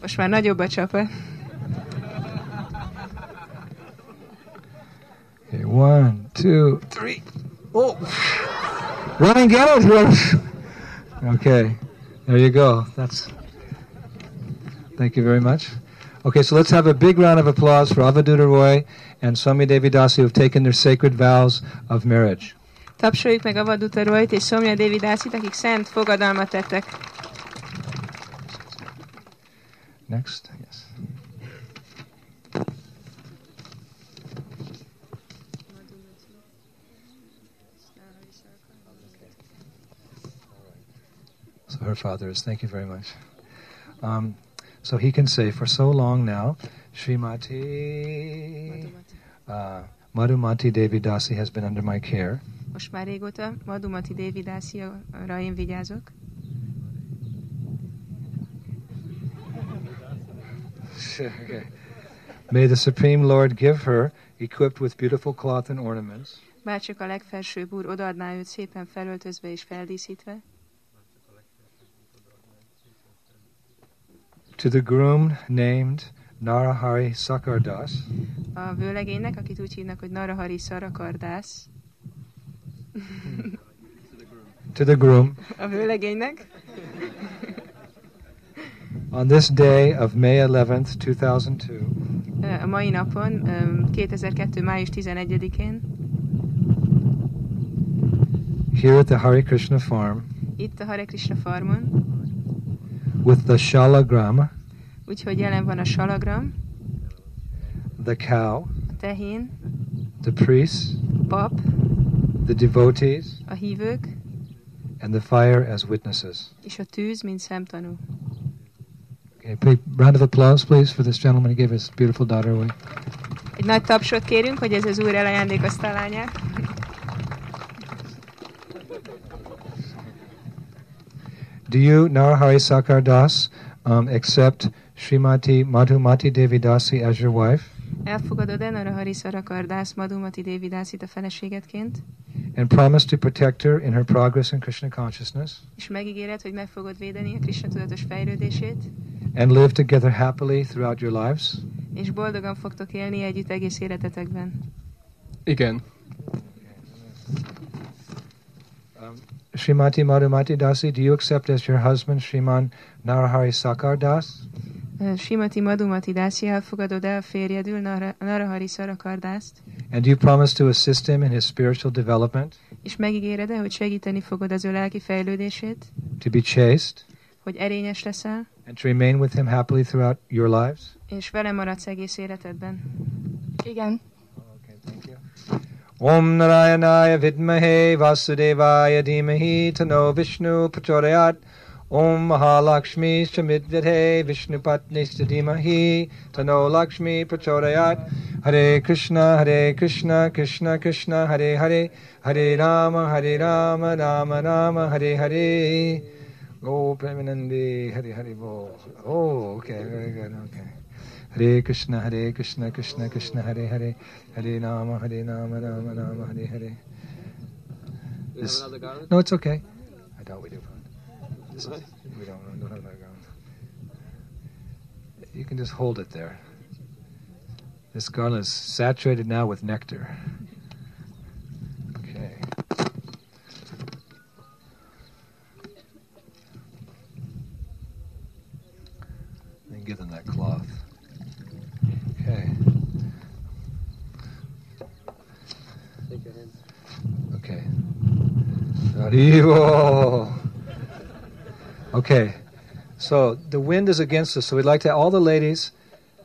Most már nagyobb a csapat. Okay, one, two, three. Oh, run and get it, Rose. Okay, there you go. That's. Thank you very much. Okay, so let's have a big round of applause for Avaduta Roy and Somya Devi Dasi who have taken their sacred vows of marriage. Tapsoljuk meg Avaduta Royt és Devi Dévidászit, akik szent fogadalmat tettek. Next, yes. So her father is, thank you very much. Um, so he can say, for so long now, Srimati uh, Madhumati Devi Dasi has been under my care. Most már régóta Madumati Dévidászira én vigyázok. okay. May the Supreme Lord give her, equipped with beautiful cloth and ornaments, Bárcsak a legfelsőbb úr odaadná őt szépen felöltözve és feldíszítve, to the groom named Narahari Sakardas, a vőlegénynek, akit úgy hívnak, hogy Narahari Szarakardász, to the groom, a vőlegénynek, on this day of May 11th, 2002, ö, a mai napon, 2002. május 11-én, here at the Hare Krishna farm, itt a Hare Krishna farmon, with the Shalagram, úgyhogy jelen van a salagram, the cow, a tehén, the priests, a pap, the devotees, a hívők, and the fire as witnesses. és a tűz, mint szemtanú. Okay, big round of applause, please, for this gentleman who gave his beautiful daughter away. Egy nagy tapsot kérünk, hogy ez az úr elajándékozta a lányát. Do you, Narahari Sakar Das, um, accept Srimati Madhumati Devi Dasi as your wife Elfogadod-e Narahari Szarakardász Madhumati Dévidászit a feleségetként, and promise to protect her in her progress in Krishna consciousness és megígéred, hogy meg fogod védeni a Krishna tudatos fejlődését, and live together happily throughout your lives? és boldogan fogtok élni együtt egész életetekben. Igen. Srimati Madhumati Dasi, do you accept as your husband Sriman Narahari Sakar Das? Simati Madhumati Dászi elfogadod el férjedül Nara- Narahari Szarakardászt, And do you promise to assist him in his spiritual development, és megígéred-e, hogy segíteni fogod az ő lelki fejlődését, to be chaste, hogy erényes leszel, and to remain with him happily throughout your lives? és vele maradsz egész életedben. Igen. Okay, thank you. Om Narayanaya Vidmahe Vasudevaya Dhimahi Tano Vishnu Prachodayat Om Mahalakshmi Shamidvidhe Vishnu Patni Dhimahi Tano Lakshmi Prachodayat Hare Krishna Hare Krishna Krishna Krishna Hare Hare. Hare Rama Hare Rama Rama Rama Hare Hare. Oh Premanandi Hare Hare Bo Oh okay very good okay Hare Krishna, Hare Krishna, Krishna Krishna, Hare Hare, Hare Rama, Hare Rama, Rama Rama, Hare Hare. This- have another garland? No, it's okay. I thought we do. This is, What? we don't, we don't have that garland. You can just hold it there. This garland is saturated now with nectar. Okay. Give them that cloth. Okay. Take your hand. Okay. Haribol. Okay. So the wind is against us, so we'd like to all the ladies,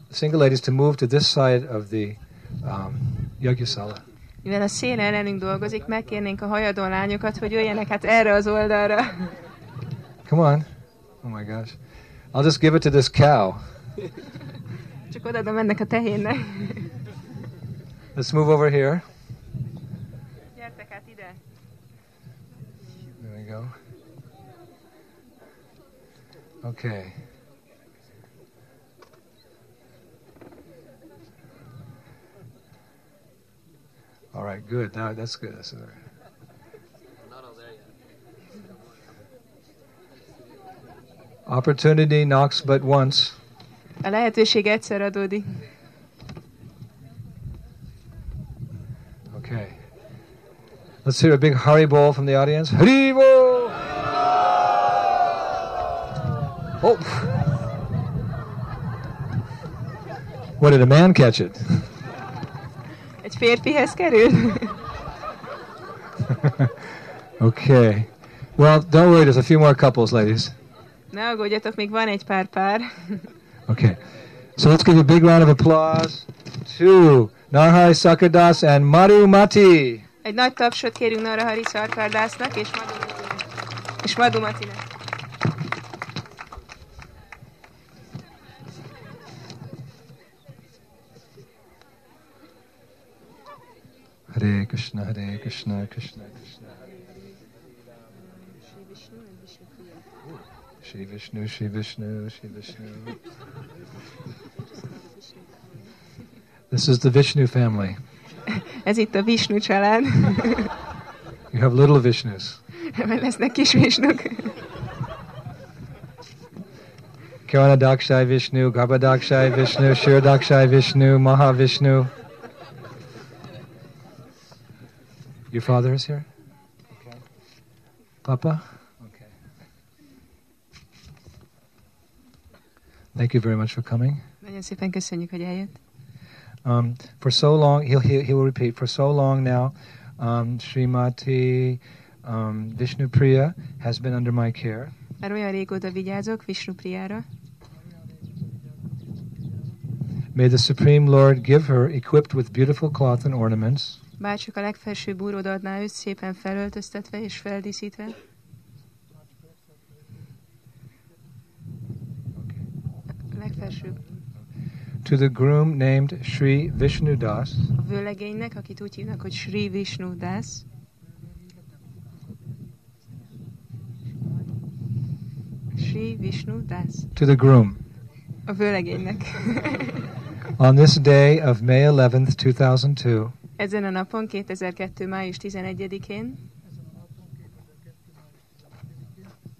single ladies, to move to this side of the um, Yagyasala. Mivel a szél ellenünk dolgozik, megkérnénk a hajadon lányokat, hogy jöjjenek hát erre az oldalra. Come on. Oh my gosh. I'll just give it to this cow. Csak odaadom ennek a tehénnek. Let's move over here. Gyertek hát ide. There we go. Okay. All right, good. Now that's good. That's all right. Opportunity knocks but once. A lehetőség egyszer adódik. Okay. Let's hear a big Haribol from the audience. Haribol! Oh. What did a man catch it? Egy férfihez kerül. okay. Well, don't worry. There's a few more couples, ladies. Ne aggódjatok, még van egy pár pár. Okay. So let's give a big round of applause to Narhai Sakadas and Madhumati. Egy nagy tapsot kérünk Szarkardásznak és. És Madumatinek. Hare Krishna, Hare Krishna, Krishna Krishna. Shri Vishnu, Shri Vishnu, Shri Vishnu. This is the Vishnu family. Ez itt a Vishnu család. You have little Vishnus. Lesznek kis Vishnuk. Dakshay Vishnu, Dakshay Vishnu, Dakshay Vishnu, Maha Vishnu. Your father is here? Okay. Papa? Okay. Thank you very much for coming. Nagyon szépen köszönjük, hogy eljött. Um, for so long, he'll, he, he will repeat, for so long now, um, Srimati um, Vishnu Priya has been under my care. Már olyan régóta vigyázok Vishnu May the Supreme Lord give her, equipped with beautiful cloth and ornaments, Bárcsak a legfelsőbb úr odaadná őt szépen felöltöztetve és feldíszítve. Legfelsőbb. To the groom named Sri Vishnu Das, A vőlegénynek, akit úgy hívnak, hogy Sri Vishnu Das. Sri Vishnu Das. to the groom. A vőlegénynek. On this day of May 11th, 2002, Ezen a napon, 2002. május 11-én,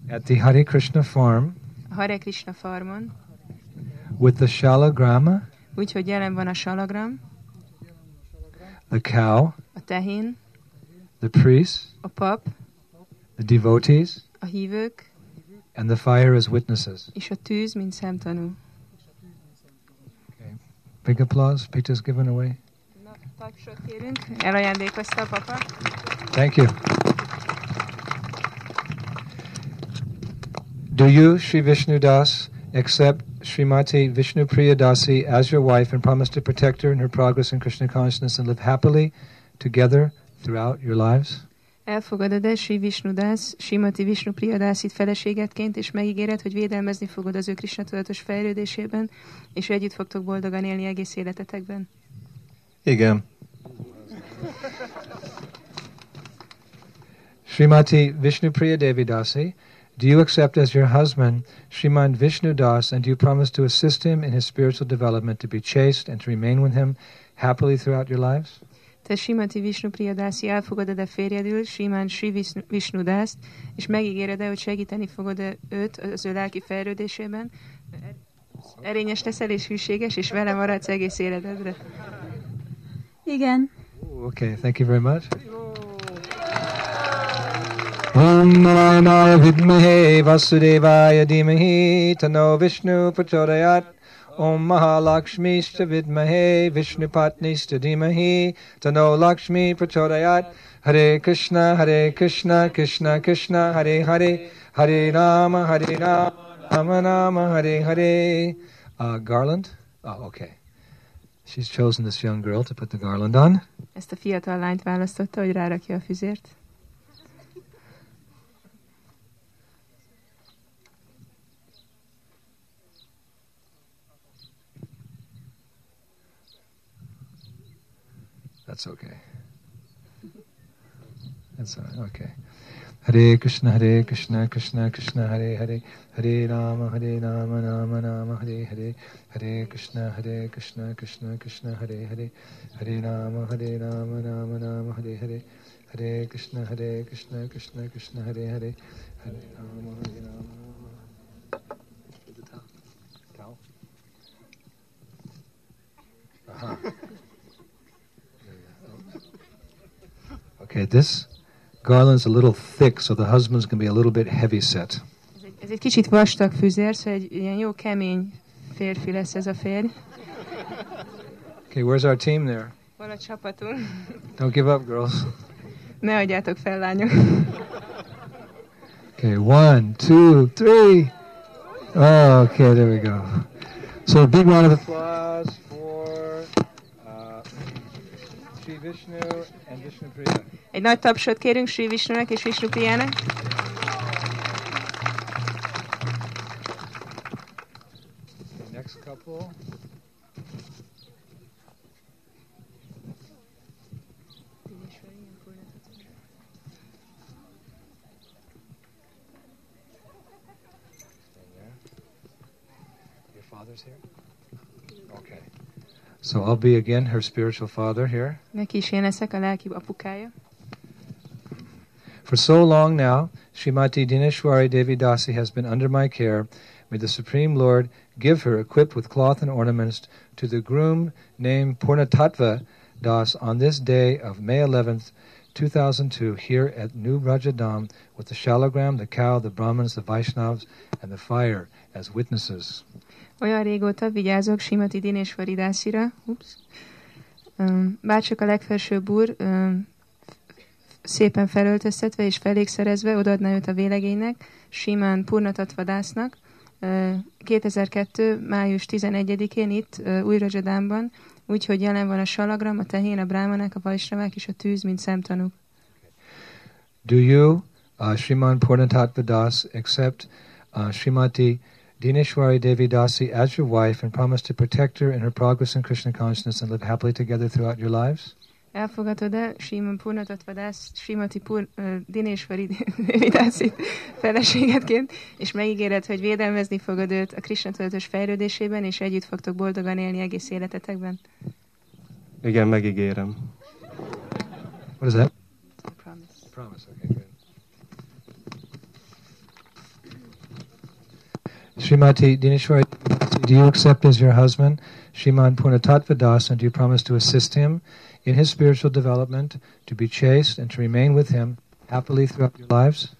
at the Hare Krishna farm a Hare Krishna farmon, with the Shalagrama, úgyhogy jelen van a salagram, the cow, a tehén, the priest. a pap, the devotees, a hívők, and the fire as witnesses. és a tűz, mint szemtanú. Big applause. Peter's given away. Na, tapsot kérünk. Elajándékozta a papa. Thank you. Do you, Sri Vishnu Das, accept Srimati Vishnu Priya Dasi as your wife and promise to protect her in her progress in Krishna consciousness and live happily together throughout your lives? Elfogadod-e Sri Vishnu Das, Simati Vishnu Priyadászit feleségetként, és megígéred, hogy védelmezni fogod az ő Krishna tudatos fejlődésében, és együtt fogtok boldogan élni egész életetekben? Igen. Srimati Vishnu Priya Devi Dasi, do you accept as your husband Sriman Vishnu Das and do you promise to assist him in his spiritual development, to be chaste and to remain with him happily throughout your lives? Te Simati Vishnu Priyadászi elfogadod-e férjedül, Simán Sri Vishnu- Vishnu Dászt, és megígéred-e, hogy segíteni fogod-e őt az ő lelki fejlődésében? Erényes leszel és hűséges, és vele maradsz egész életedre. Igen. Ooh, okay, thank you very much. Vidmahe Vasudevaya Dhimahi Tano Vishnu Prachodayat Om Mahalakshmi Vidmahe Vishnu Patni Dhimahi Tano Lakshmi Prachodayat Hare Krishna Hare Krishna Krishna Krishna Hare Hare Hare Rama Hare Rama Rama Rama Hare Hare uh, Garland? Oh, okay. She's chosen this young girl to put the garland on. Ezt a fiatal lányt választotta, hogy rárakja a füzért. That's okay. That's right. Okay. Hare Krishna, Hare Krishna, Krishna Krishna, Hare Hare, Hare Rama, Hare Rama, Rama Rama, Hare Hare, Hare Krishna, Hare Krishna, Krishna Krishna, Hare Hare, Hare Rama, Hare Rama, Rama Rama, Hare Hare, Hare Krishna, Hare Krishna, Krishna Krishna, Hare Hare, Hare Rama, Hare Rama. Uh-huh. Okay, this garland's a little thick, so the husband's going to be a little bit heavy set. Ez egy, ez egy kicsit vastag füzér, szóval egy ilyen jó kemény férfi lesz ez a férj. Okay, where's our team there? Hol a csapatunk? Don't give up, girls. Ne adjátok fel, lányok. Okay, one, two, three. Oh, okay, there we go. So a big round of applause Egy nagy tapsot kérünk Sri Vishnunak és Vishnu Prijának. Okay, next couple. So I'll be again her spiritual father here. Neki is én leszek a lelki apukája. For so long now, Srimati Dineshwari Devi Dasi has been under my care. May the Supreme Lord give her, equipped with cloth and ornaments, to the groom named Purnatattva Das on this day of May 11th, 2002, here at New Vrajadham, with the shalagram, the cow, the Brahmins, the Vaishnavas, and the fire as witnesses. Olyan régóta vigyázok Simati Dinésvari Dászira, ups, um, bárcsak a legfelsőbb úr szépen felöltöztetve és felékszerezve odaadná őt a vélegénynek, Simán Purnatatvadásznak, uh, 2002. május 11-én itt Újrajadánban, úgyhogy jelen van a salagram, a tehén, a brámanák, a vajsravák és a tűz, mint szemtanúk. Do you, uh, Sriman Purnatatva Das, accept uh, Srimati Dineshwari Devi Dasi as your wife and promise to protect her in her progress in Krishna consciousness and live happily together throughout your lives? Elfogadod-e Simon Purnatatvadász, Simati Pur, uh, Dinésvari Devidászit feleségedként, és megígéred, hogy védelmezni fogod őt a Krishna tudatos fejlődésében, és együtt fogtok boldogan élni egész életetekben? Igen, megígérem. What is that? Promise. Promise. Okay, good. Srimati Dineshwari, do you accept as your husband Shriman Purnatattva Das and do you promise to assist him in his spiritual development, to be chaste and to remain with him happily throughout your lives?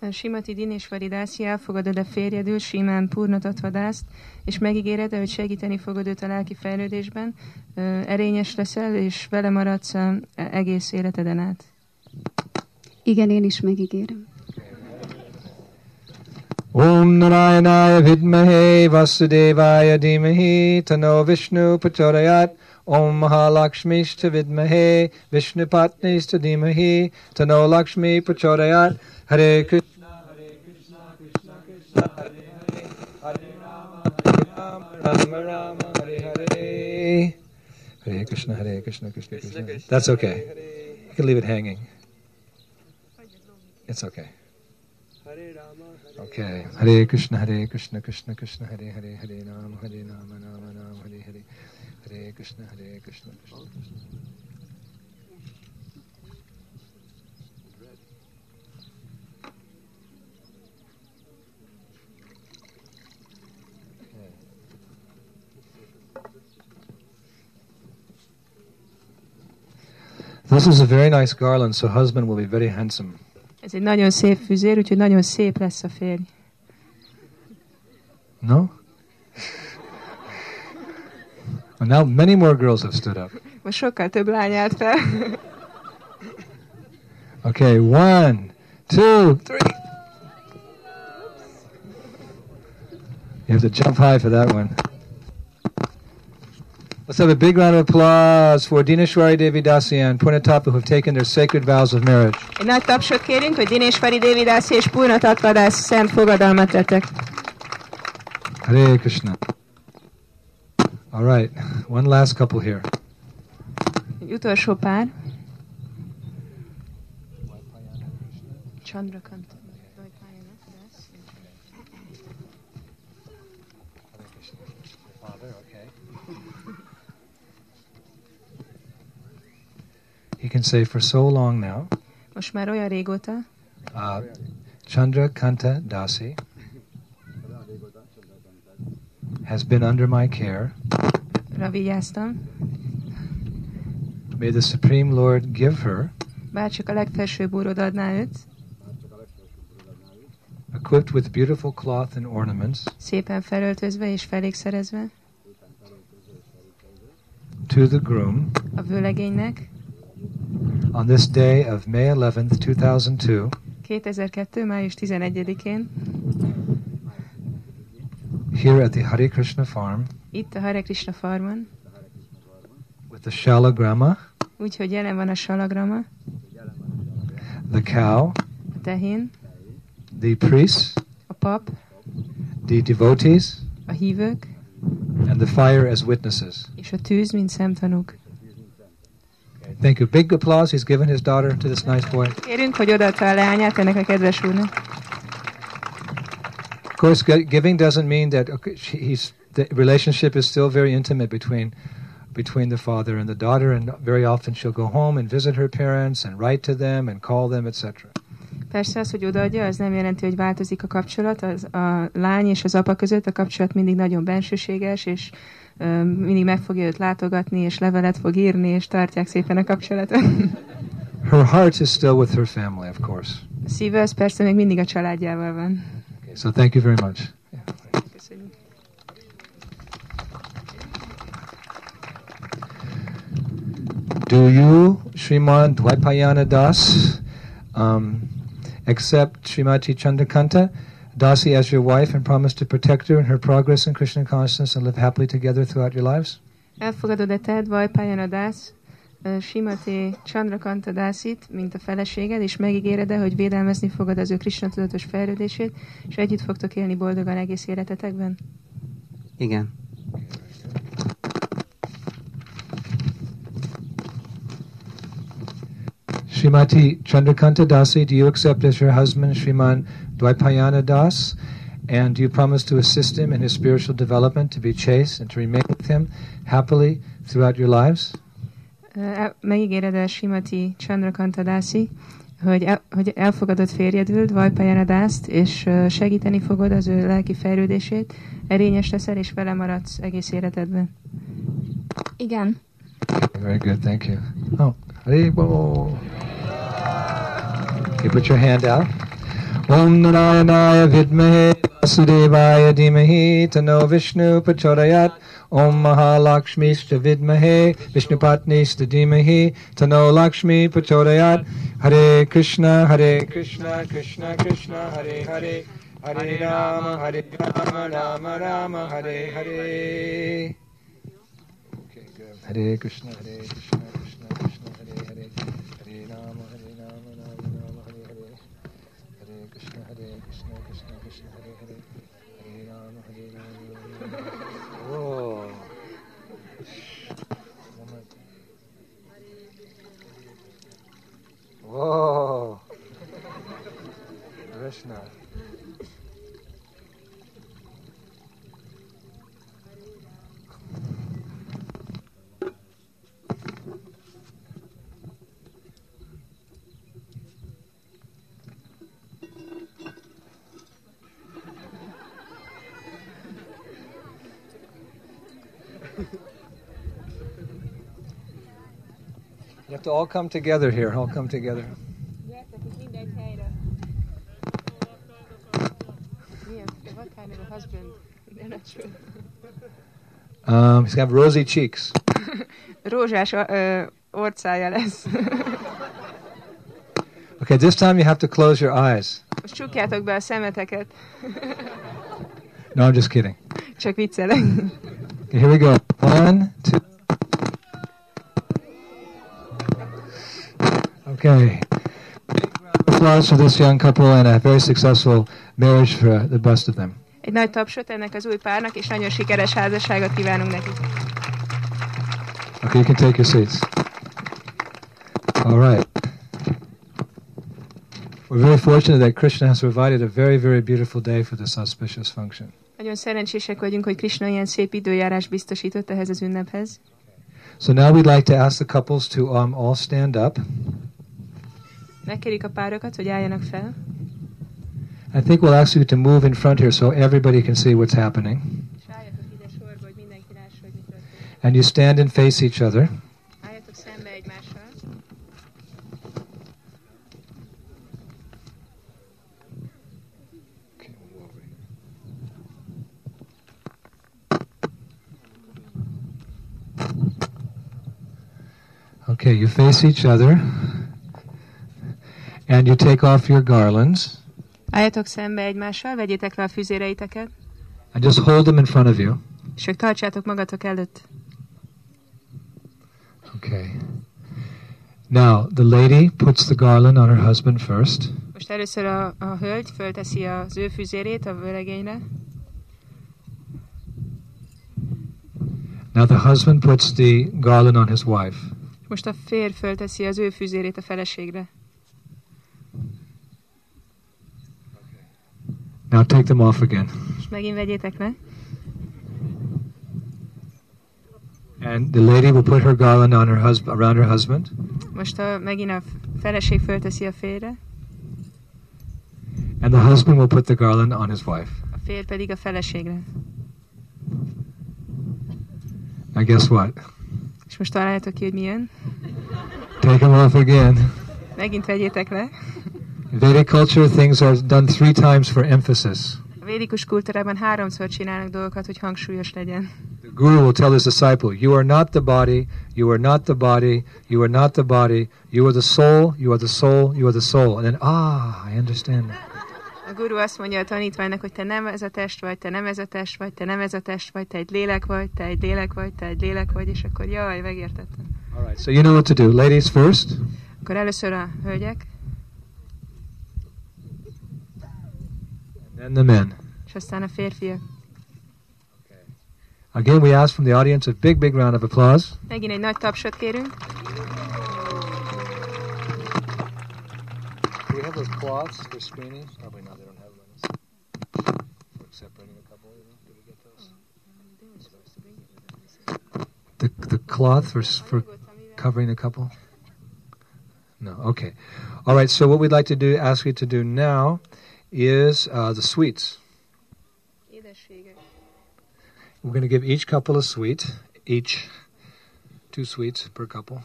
Uh, Simati Dinésvari Dászi elfogadod a férjedül, Simán Purnatatvadást, és megígéred, hogy segíteni fogod őt a lelki fejlődésben, ö, erényes leszel, és vele maradsz ö, egész életeden át. Igen, én is megígérem. Om Narayanaya Vidmahe Vasudevaya Dhimahi Tano Vishnu Pachorayat Om Mahalakshmishta Vidmahe Vishnu Patnishta Dhimahi Tano Lakshmi Pachorayat Hare Krishna Hare Krishna Krishna Krishna Hare Hare Hare Rama Hare Rama Rama Rama Hare Hare Hare Krishna Hare Krishna Krishna Krishna That's okay. You can leave it hanging. It's okay. Okay. Hare Krishna, Hare Krishna, Krishna Krishna, Hare Hare, Hare Ram, Hare Rama, Rama Rama, Hare Hare, Hare Krishna, Hare Krishna, Krishna Krishna. This is a very nice garland, so husband will be very handsome. Ez egy nagyon szép füzér, úgyhogy nagyon szép lesz a férj. No? Well, now many more girls have stood up. Most sokkal több lány állt fel. Okay, one, two, three. You have to jump high for that one. Let's have a big round of applause for Dineshwari Devi Dasi and Purnatattva who have taken their sacred vows of marriage. Egy nagy tapsot kérünk, hogy Dinésvari Dévidász és Purnatatvadász szent fogadalmat tettek. Hare Krishna. All right, one last couple here. Egy utolsó pár. Chandrakant. He can say for so long now, Most már olyan régóta, uh, Chandra Kanta Dasi has been under my care. May the Supreme Lord give her, bárcsak a legfelsőbb úr odaadná őt, equipped with beautiful cloth and ornaments, szépen felöltözve és felékszerezve, to the groom. A vőlegénynek, on this day of May 11th, 2002, 2002. május 11-én, here at the Hare Krishna farm. Itt a Hare Krishna farmon, with the Shalagrama, úgyhogy jelen van a salagrama, the cow, a tehén, the priests, a pap, the devotees, a hívők, and the fire as witnesses. és a tűz, mint szemtanúk. Thank you. Big applause. He's given his daughter to this nice boy. Kérünk, hogy odaadta a leányát ennek a kedves úrnak. Of course, giving doesn't mean that okay, he's the relationship is still very intimate between between the father and the daughter, and very often she'll go home and visit her parents and write to them and call them, etc. Persze az, hogy odaadja, az nem jelenti, hogy változik a kapcsolat. Az, a lány és az apa között a kapcsolat mindig nagyon bensőséges, és mindig meg fogja őt látogatni, és levelet fog írni, és tartják szépen a kapcsolatot. Her heart is still with her family, of course. A szíve az persze még mindig a családjával van. Okay, so thank you very much. Do you, Sriman Dwaipayana Das, um, accept Srimati Chandrakanta Dasi as your wife and promise to protect her in her progress in Krishna consciousness and live happily together throughout your lives? Elfogadod-e te Dvajpályana Dász, Simati Chandrakanta Dászit, mint a feleséged, és megígéred-e, hogy védelmezni fogod az ő Krishna tudatos fejlődését, és együtt fogtok élni boldogan egész életetekben? Igen. Srimati Chandrakanta Dasi, do you accept as your husband Sriman Dwaipayana Das? And do you promise to assist him in his spiritual development, to be chaste, and to remain with him happily throughout your lives? Ö, el- Megígéred el Simati Chandrakanta Dászi, hogy, el, hogy elfogadod férjedül, Dvajpályana Dászt, és uh, segíteni fogod az ő lelki fejlődését, erényes leszel, és vele maradsz egész életedben. Igen. Very good, thank you. Oh, Haribol. Okay, put your hand out. Om Narayanaya Vidmahe Vasudevaya Dhimahi Tano Vishnu Prachodayat Om Mahalakshmishta Vidmahe Vishnupatnishta Dhimahi Tano Lakshmi Prachodayat Hare Krishna Hare Krishna Krishna Krishna Hare Hare Hare Rama Hare Rama Rama Rama Hare Hare Okay, good. Hare Krishna, Hare Krishna, Hare Hare, Hare Rama, Hare Rama, Rama Rama, Hare Hare, Hare Krishna, Hare Krishna, Krishna Krishna, Hare Hare, Hare Rama, Hare Rama, Rama Rama. Whoa. Whoa. Krishna. You have to all come together here. All come together. Gyertek itt mindegy helyre. Milyen, what kind of a husband? They're not sure. Um, he's got rosy cheeks. Rózsás ö, orcája lesz. Okay, this time you have to close your eyes. Most csukjátok be a szemeteket. No, I'm just kidding. Csak viccelek. Okay, here we go. One, two. Okay. Big round of Applause for this young couple and a very successful marriage for the best of them. Egy nagy tapsot ennek az új párnak, és nagyon sikeres házasságot kívánunk nekik. Okay, you can take your seats. All right. We're very fortunate that Krishna has provided a very, very beautiful day for this auspicious function. Nagyon szerencsések vagyunk, hogy Krishna ilyen szép időjárás biztosított ehhez az ünnephez. So now we'd like to ask the couples to um, all stand up. A párokat, hogy álljanak fel. I think we'll ask you to move in front here so everybody can see what's happening. És álljatok ide sorba, hogy mindenki lássa, hogy mi történik. And you stand and face each other. Okay, you face each other. And you take off your garlands. Álljatok szembe egymással, vegyétek le a füzéreiteket, And just hold them in front of you. és ők tartsátok magatok előtt. Okay. Now, the lady puts the garland on her husband first. Most először a, a hölgy fölteszi az ő füzérét a vőlegényre, Now, the husband puts the garland on his wife. most a férj fölteszi az ő füzérét a feleségre. Now, take them off again. És megint vegyétek le. And the lady will put her garland on her husband, around her husband. Most a, megint a feleség fölteszi a férre, And the husband will put the garland on his wife. a férj pedig a feleségre. Now, guess what? És most találjátok ki, hogy milyen. Take them off again. Megint vegyétek le. Vedic culture, things are done three times for emphasis. Védikus kultúrában háromszor csinálnak dolgokat, hogy hangsúlyos legyen. The guru will tell his disciple, You are not the body, you are not the body, you are not the body, you are the soul, you are the soul, you are the soul. And then, ah, I understand that. A guru azt mondja a tanítványnak, hogy te nem ez a test vagy, te nem ez a test vagy, te nem ez a test vagy, te egy lélek vagy, te egy lélek vagy, te egy lélek vagy, és akkor jaj, megértettem. All right, so you know what to do. Ladies first. Akkor először a hölgyek, And then the men. és aztán a férfiak. Again, we ask from the audience a big, big round of applause. Megint egy nagy tapsot kérünk. Do we have those cloths for screening? Probably not. They don't have them. For separating a couple, you know? Did we get those? The, the cloth for, for covering a couple? No. Okay. All right. So what we'd like to do, ask you to do now, is uh, the sweets. We're going to give each couple a sweet, each two sweets per couple.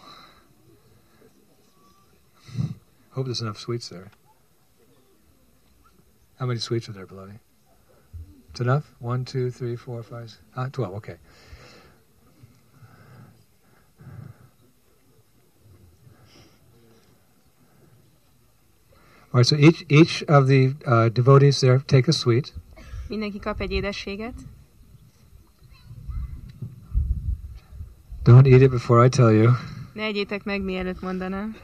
Hope there's enough sweets there. How many sweets are there, beloved? It's enough? One, two, three, four, five, s- ah, twelve. Okay. All right. So each each of the uh, devotees there take a sweet. Mindenki kap egy édességet. Don't eat it before I tell you. Ne egyétek meg, mielőtt mondanám.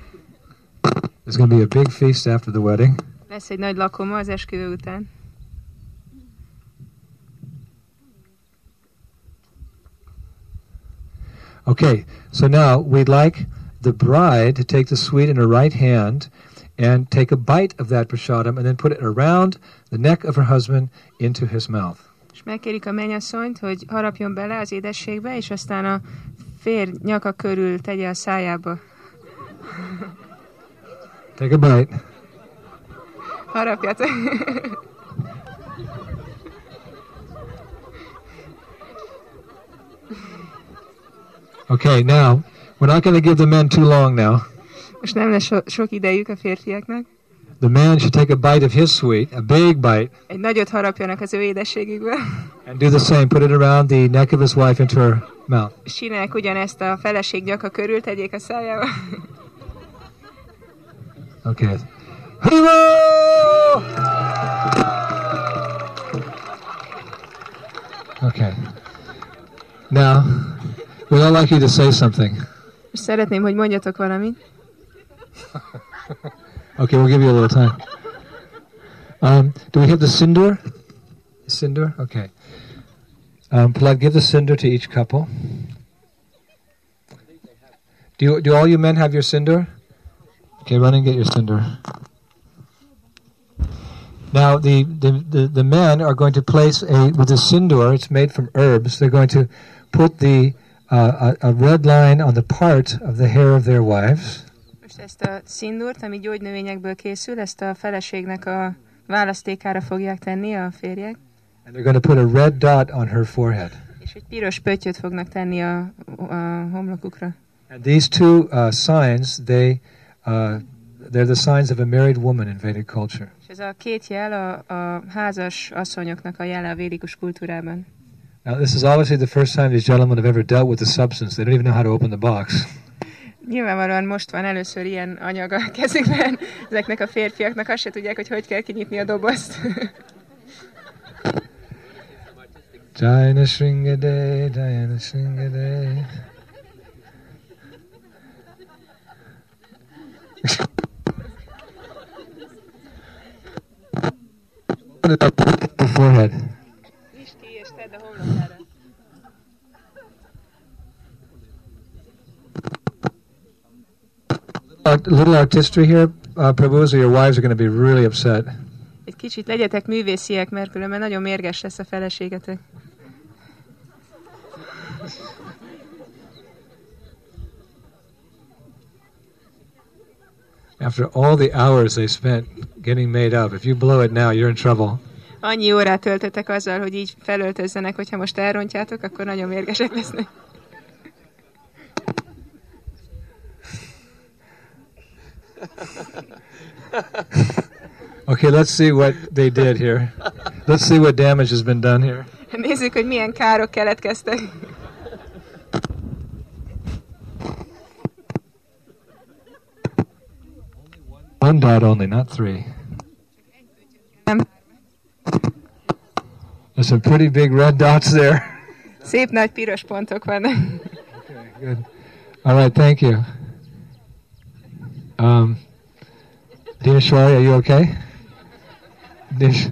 There's going to be a big feast after the wedding. Lesz egy nagy lakoma az esküvő után. Okay, so now we'd like the bride to take the sweet in her right hand and take a bite of that prashadam and then put it around the neck of her husband into his mouth. És megkérik a mennyasszonyt, hogy harapjon bele az édességbe, és aztán a férj nyaka körül tegye a szájába. Take a bite. Harapjatok. Okay, now we're not going to give the men too long now. Most nem lesz so- sok idejük a férfiaknak. The man should take a bite of his sweet, a big bite, Egy nagyot harapjanak az ő édességükből. and do the same. Put it around the neck of his wife into her mouth. És csinálják ugyanezt a feleség nyaka körül, tegyék a szájába. Okay. Hero! Okay. Now, we'd all like you to say something. És szeretném, hogy mondjatok valamit. Okay, we'll give you a little time. Um, do we have the sindoor? Sindoor? Okay. Um, Plug, give the sindoor to each couple. Do, you, do all you men have your sindoor? Okay, run and get your sindoor. Now, the, the, the, the men are going to place a, with the sindoor, it's made from herbs, they're going to put the, uh, a, a red line on the part of the hair of their wives. Most ezt a szindurt, ami gyógynövényekből készül, ezt a feleségnek a választékára fogják tenni a férjek, And they're going to put a red dot on her forehead. és egy piros pöttyöt fognak tenni a, a homlokukra. And these two uh, signs, they, uh, they're the signs of a married woman in Vedic culture. És ez a két jel a, a házas asszonyoknak a jele a védikus kultúrában. Now, this is obviously the first time these gentlemen have ever dealt with the substance. They don't even know how to open the box. Nyilvánvalóan most van először ilyen anyag a kezükben, ezeknek a férfiaknak azt se tudják, hogy hogy kell kinyitni a dobozt. Jayana Shringade, Jayana Shringade. Open it up the forehead. Ki és tedd a homlokára. art, little artistry here, uh, Prabhu, your wives are going to be really upset. Egy kicsit legyetek művésziek, mert különben nagyon mérges lesz a feleségetek. After all the hours they spent getting made up, if you blow it now, you're in trouble. Annyi órát töltöttek azzal, hogy így felöltözzenek, hogyha most elrontjátok, akkor nagyon mérgesek lesznek. Okay, let's see what they did here. Let's see what damage has been done here. Nézzük, hogy milyen károk keletkeztek. One dot only, not three. There's some pretty big red dots there. Szép nagy piros pontok vannak. Good. All right, thank you. Um, Shwari, are you okay? Dish.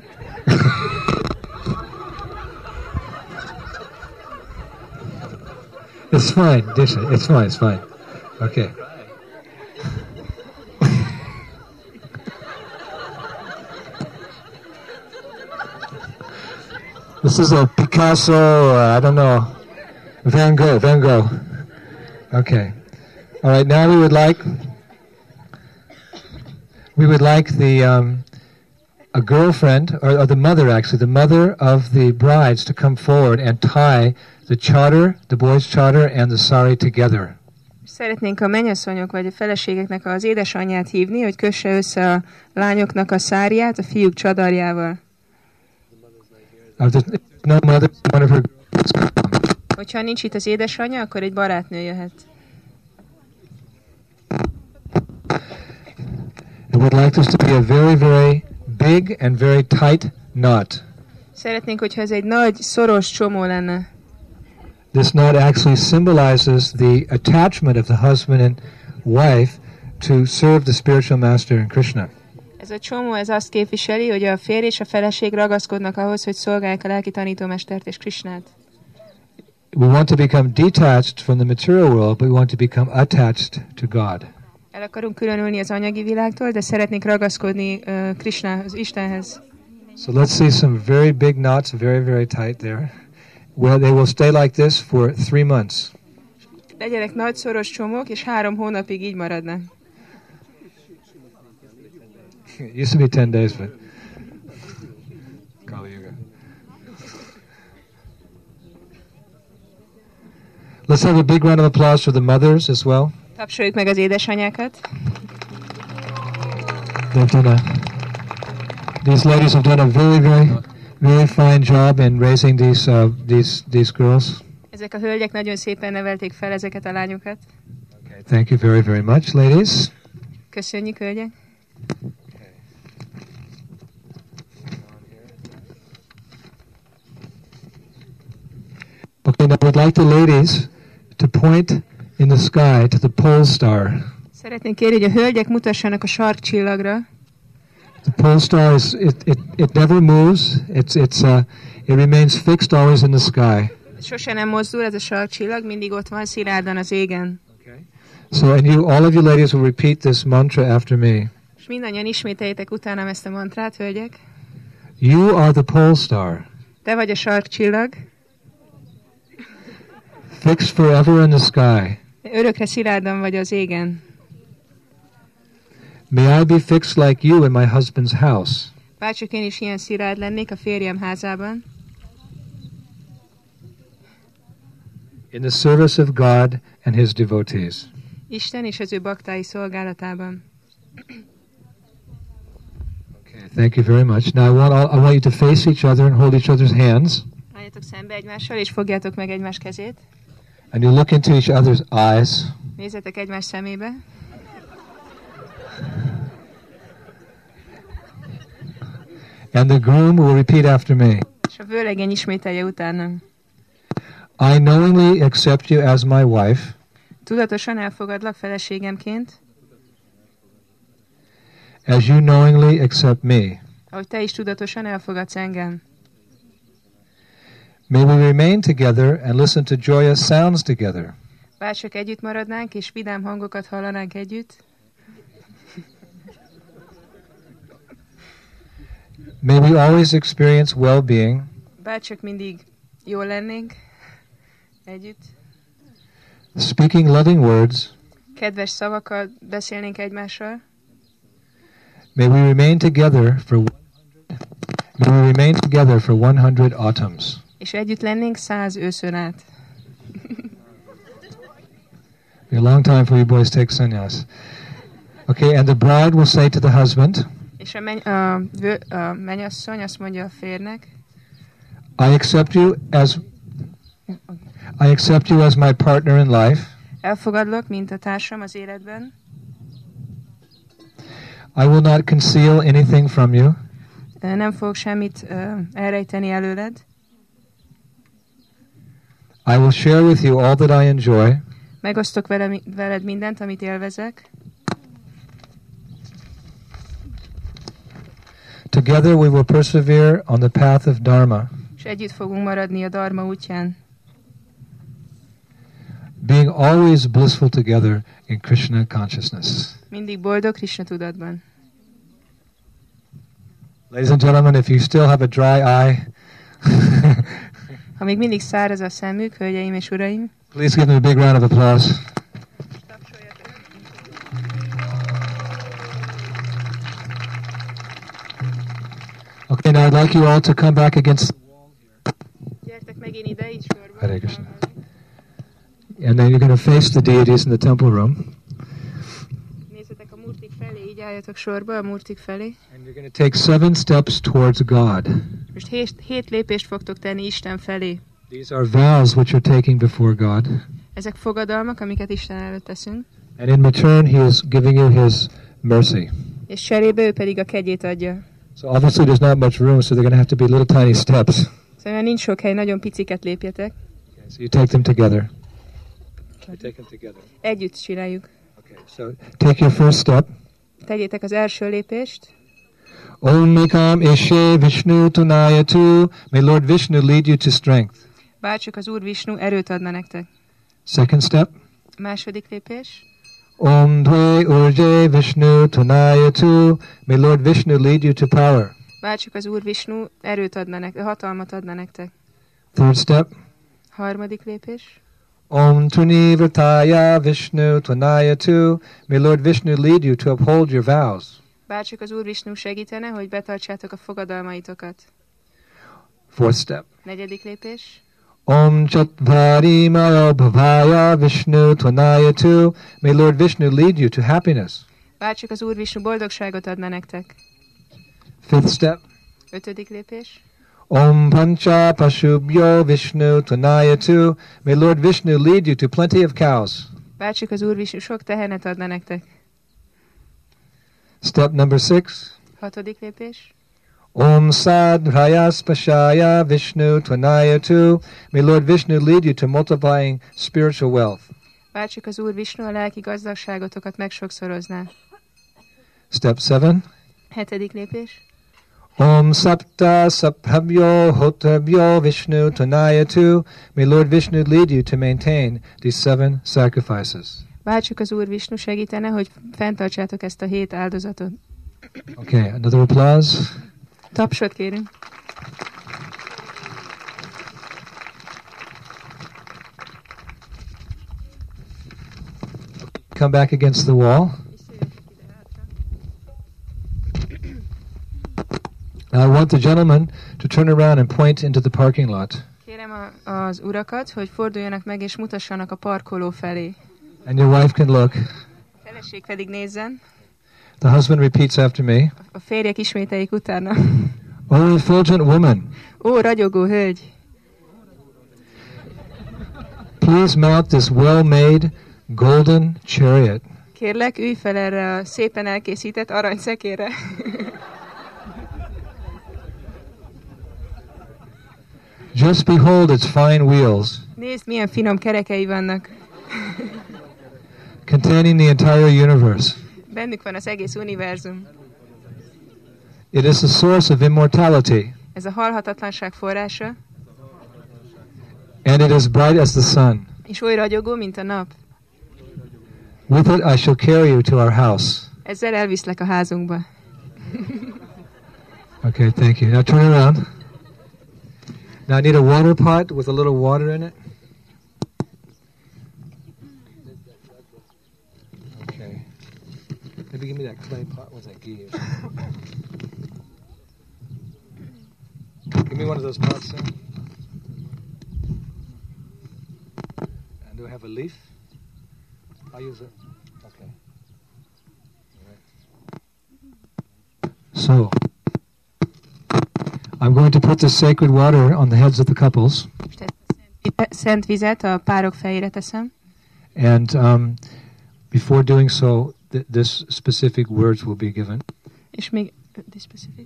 it's fine, Dish. It's fine, it's fine. Okay. this is a Picasso, uh, I don't know. Van Gogh, Van Gogh. Okay. All right, now we would like we would like the um, a girlfriend or, or the mother actually the mother of the brides to come forward and tie the chador, the boy's chador and the sari together. Szeretnénk a mennyasszonyok vagy a feleségeknek az édesanyját hívni, hogy kösse össze a lányoknak a száriát a fiúk csadarjával. Hogyha nincs itt az édesanyja, akkor egy barátnő jöhet. And would like this to be a very, very big and very tight knot. Szeretnénk, hogyha ez egy nagy, szoros csomó lenne. This knot actually symbolizes the attachment of the husband and wife to serve the spiritual master in Krishna. Ez a csomó ez azt képviseli, hogy a férj és a feleség ragaszkodnak ahhoz, hogy szolgálják a lelki tanítómestert és Krisnát. We want to become detached from the material world, but we want to become attached to God. El akarunk különülni az anyagi világtól, de szeretnénk ragaszkodni uh, Krisnához, Istenhez. So let's see some very big knots, very, very tight there. Well, they will stay like this for three months. Legyenek nagy szoros csomók, és három hónapig így maradnak. It used to be 10 days, but. Kali Yuga. Let's have a big round of applause for the mothers as well. Tapsoljuk meg az édesanyákat. They've done a, these ladies have done a very, very, very fine job in raising these, uh, these, these girls. Ezek a hölgyek nagyon szépen nevelték fel ezeket a lányokat. Okay, thank you very, very much, ladies. Köszönjük, hölgyek! Okay, now I would like the ladies to point in the sky to the pole star. Szeretnénk kérni, hogy a hölgyek mutassanak a sarkcsillagra. The pole star is it, it, it never moves. It's it's uh, it remains fixed always in the sky. Sose nem mozdul ez a sarkcsillag, mindig ott van szilárdan az égen. So and you all of you ladies will repeat this mantra after me. És mindannyian ismételjétek utánam ezt a mantrát, hölgyek. You are the pole star, Te vagy a sarkcsillag, fixed forever in the sky. Örökre szilárdan vagy az égen. May I be fixed like you in my husband's house. Bárcsak én is ilyen szilárd lennék a férjem házában, In the service of God and his devotees. Isten és az ő baktái szolgálatában. Okay, thank you very much. Now I want all, I want you to face each other and hold each other's hands, Álljatok szembe egymással, és fogjátok meg egymás kezét. And you look into each other's eyes. Nézzetek egymás szemébe. And the groom will repeat after me. És a vőlegény ismételje utánam. I knowingly accept you as my wife, Tudatosan elfogadlak feleségemként, as you knowingly accept me. ahogy te is tudatosan elfogadsz engem. May we remain together and listen to joyous sounds together. Bárcsak együtt maradnánk, és vidám hangokat hallanánk együtt. May we always experience well being, Bárcsak mindig jól lennénk együtt. speaking loving words, Kedves szavakkal beszélnénk egymással, May we remain together for 100, may we remain together for 100 autumns. És együtt lennénk száz őszön át. Be a long time for you boys take sannyas. Okay, and the bride will say to the husband, És a, menny, a, vő, a mennyasszony azt mondja a férnek, I accept you as I accept you as my partner in life. elfogadlak, mint a társam az életben, I will not conceal anything from you. Nem fogok semmit ö, elrejteni előled, I will share with you all that I enjoy. megosztok vele, veled mindent, amit élvezek, Together we will persevere on the path of Dharma, és együtt fogunk maradni a Dharma útján, being always blissful together in Krishna consciousness. mindig boldog Krishna tudatban. Ladies and gentlemen, if you still have a dry eye, Ha még mindig száraz a szemük, hölgyeim és uraim, please give them a big round of applause. Okay, now I'd like you all to come back against, gyertek megint ide, így sorba. Hare Krishna. and then you're going to face the deities in the temple room, így álljatok sorba a murtik felé. and you're going to take seven steps towards God. Most hét, hét lépést fogtok tenni Isten felé. These are vows which you're taking before God, Ezek fogadalmak, amiket Isten előtt teszünk, and in return, He is giving you His mercy. és cserébe ő pedig a kegyét adja. So obviously, there's not much room, so they're going to have to be little tiny steps. Szóval nincs sok hely, nagyon piciket lépjetek. Okay, so you take them together. You take them together. Együtt csináljuk. Okay, so take your first step. Tegyétek az első lépést. Om Mekam Eshe Vishnu Tunayatu. May Lord Vishnu lead you to strength. Bárcsak az Úr Visnu erőt adna nektek. Second step. Második lépés. Om Dve Urje Vishnu Tunayatu. May Lord Vishnu lead you to power. Bárcsak az Úr Visnu erőt adna nektek, hatalmat adna nektek. Third step. Harmadik lépés. Om Tuni Vrtaya Vishnu Tunayatu. May Lord Vishnu lead you to uphold your vows. Bárcsak az Úr Visnu segítene, hogy betartsátok a fogadalmaitokat. Fourth step. Negyedik lépés. Om Chatvari Bhavaya Vishnu Tunayatu. May Lord Vishnu lead you to happiness. Bárcsak az Úr Visnu boldogságot adna nektek. Fifth step. Ötödik lépés. Om Pancha Pashubhyo Vishnu Tunayatu. May Lord Vishnu lead you to plenty of cows. Bárcsak az Úr Visnu sok tehenet adna nektek. Step number six. Hatodik lépés. Om Sad Rayas Pashaya Vishnu Tunayatu. May Lord Vishnu lead you to multiplying spiritual wealth. Bárcsak az Úr Visnu a lelki gazdagságotokat megsokszorozná. Step seven. Hetedik lépés. Om Sapta Saphabhyo Hotabhyo Vishnu Tunayatu. May Lord Vishnu lead you to maintain these seven sacrifices. Bárcsak az Úr Visnu segítene, hogy fenntartsátok ezt a hét áldozatot. Okay, another applause. Tapsot kérünk. Come back against the wall. Now I want the gentleman to turn around and point into the parking lot. Kérem a, az urakat, hogy forduljanak meg és mutassanak a parkoló felé. And your wife can look. A feleség pedig nézzen. The husband repeats after me. A férjek ismételjék utána. Oh, effulgent woman, Ó, ragyogó hölgy! please mount this well made golden chariot. Kérlek, ülj fel erre a szépen elkészített aranyszekérre. Just behold its fine wheels, Nézd, milyen finom kerekei vannak. containing the entire universe. Bennük van az egész univerzum. It is the source of immortality, Ez a halhatatlanság forrása, and it is bright as the sun. és oly ragyogó, mint a nap. With it I shall carry you to our house. Ezzel elviszlek a házunkba. Okay, thank you. Now turn around. Now I need a water pot with a little water in it. Okay. Maybe give me that clay pot. What's that give? give me one of those pots, sir. And do I have a leaf? I'll use it. Okay. So, I'm going to put the sacred water on the heads of the couples. Szent vizet a párok fejére teszem, And um, before doing so, th- this specific words will be given. és még this specific?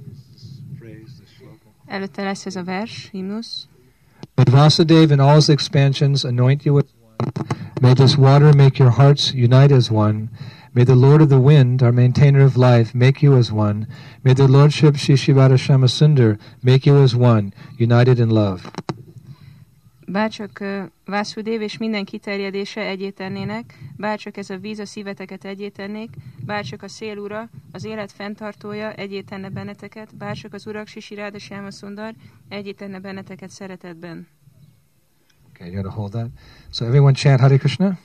előtte lesz ez a vers, himnusz. Vasudev in all his expansions anoint you with one. May this water make your hearts unite as one. May the Lord of the Wind, our maintainer of life, make you as one. May the Lordship Shishivara Shamasundar make you as one, united in love. Bárcsak Vászudév és minden kiterjedése egyé tennének, bárcsak ez a víz a szíveteket egyé tennék, bárcsak a szél ura, az élet fenntartója egyé tenne benneteket, bárcsak az urak Sisiráda Sámaszundar egyé tenne benneteket szeretetben. Okay, you gotta hold that. So everyone chant Hare Krishna.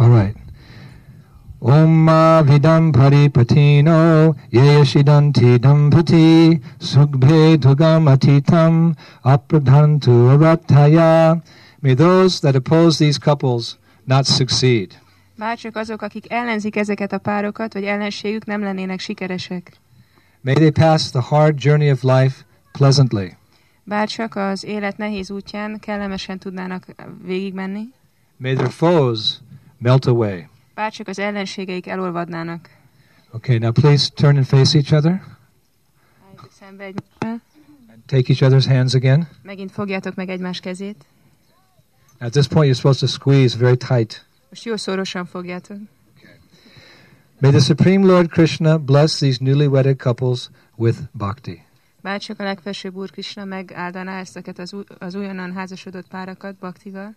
All right. Om vidam paripatino yeshidanti dampati sugbhe dugam atitam apradhantu arataya. May those that oppose these couples not succeed. Bárcsak azok, akik ellenzik ezeket a párokat, vagy ellenségük nem lennének sikeresek. May they pass the hard journey of life pleasantly. Bárcsak az élet nehéz útján kellemesen tudnának végigmenni, May their foes melt away. Bárcsak az ellenségeik elolvadnának. Okay, now please turn and face each other. Szembe egymással, take each other's hands again. megint fogjátok meg egymás kezét. At this point, you're supposed to squeeze very tight. Most jó szorosan fogjátok. May the Supreme Lord Krishna bless these newly wedded couples with bhakti. Bárcsak a legfelsőbb Úr Krishna megáldaná ezeket az, az újonnan házasodott párakat baktival.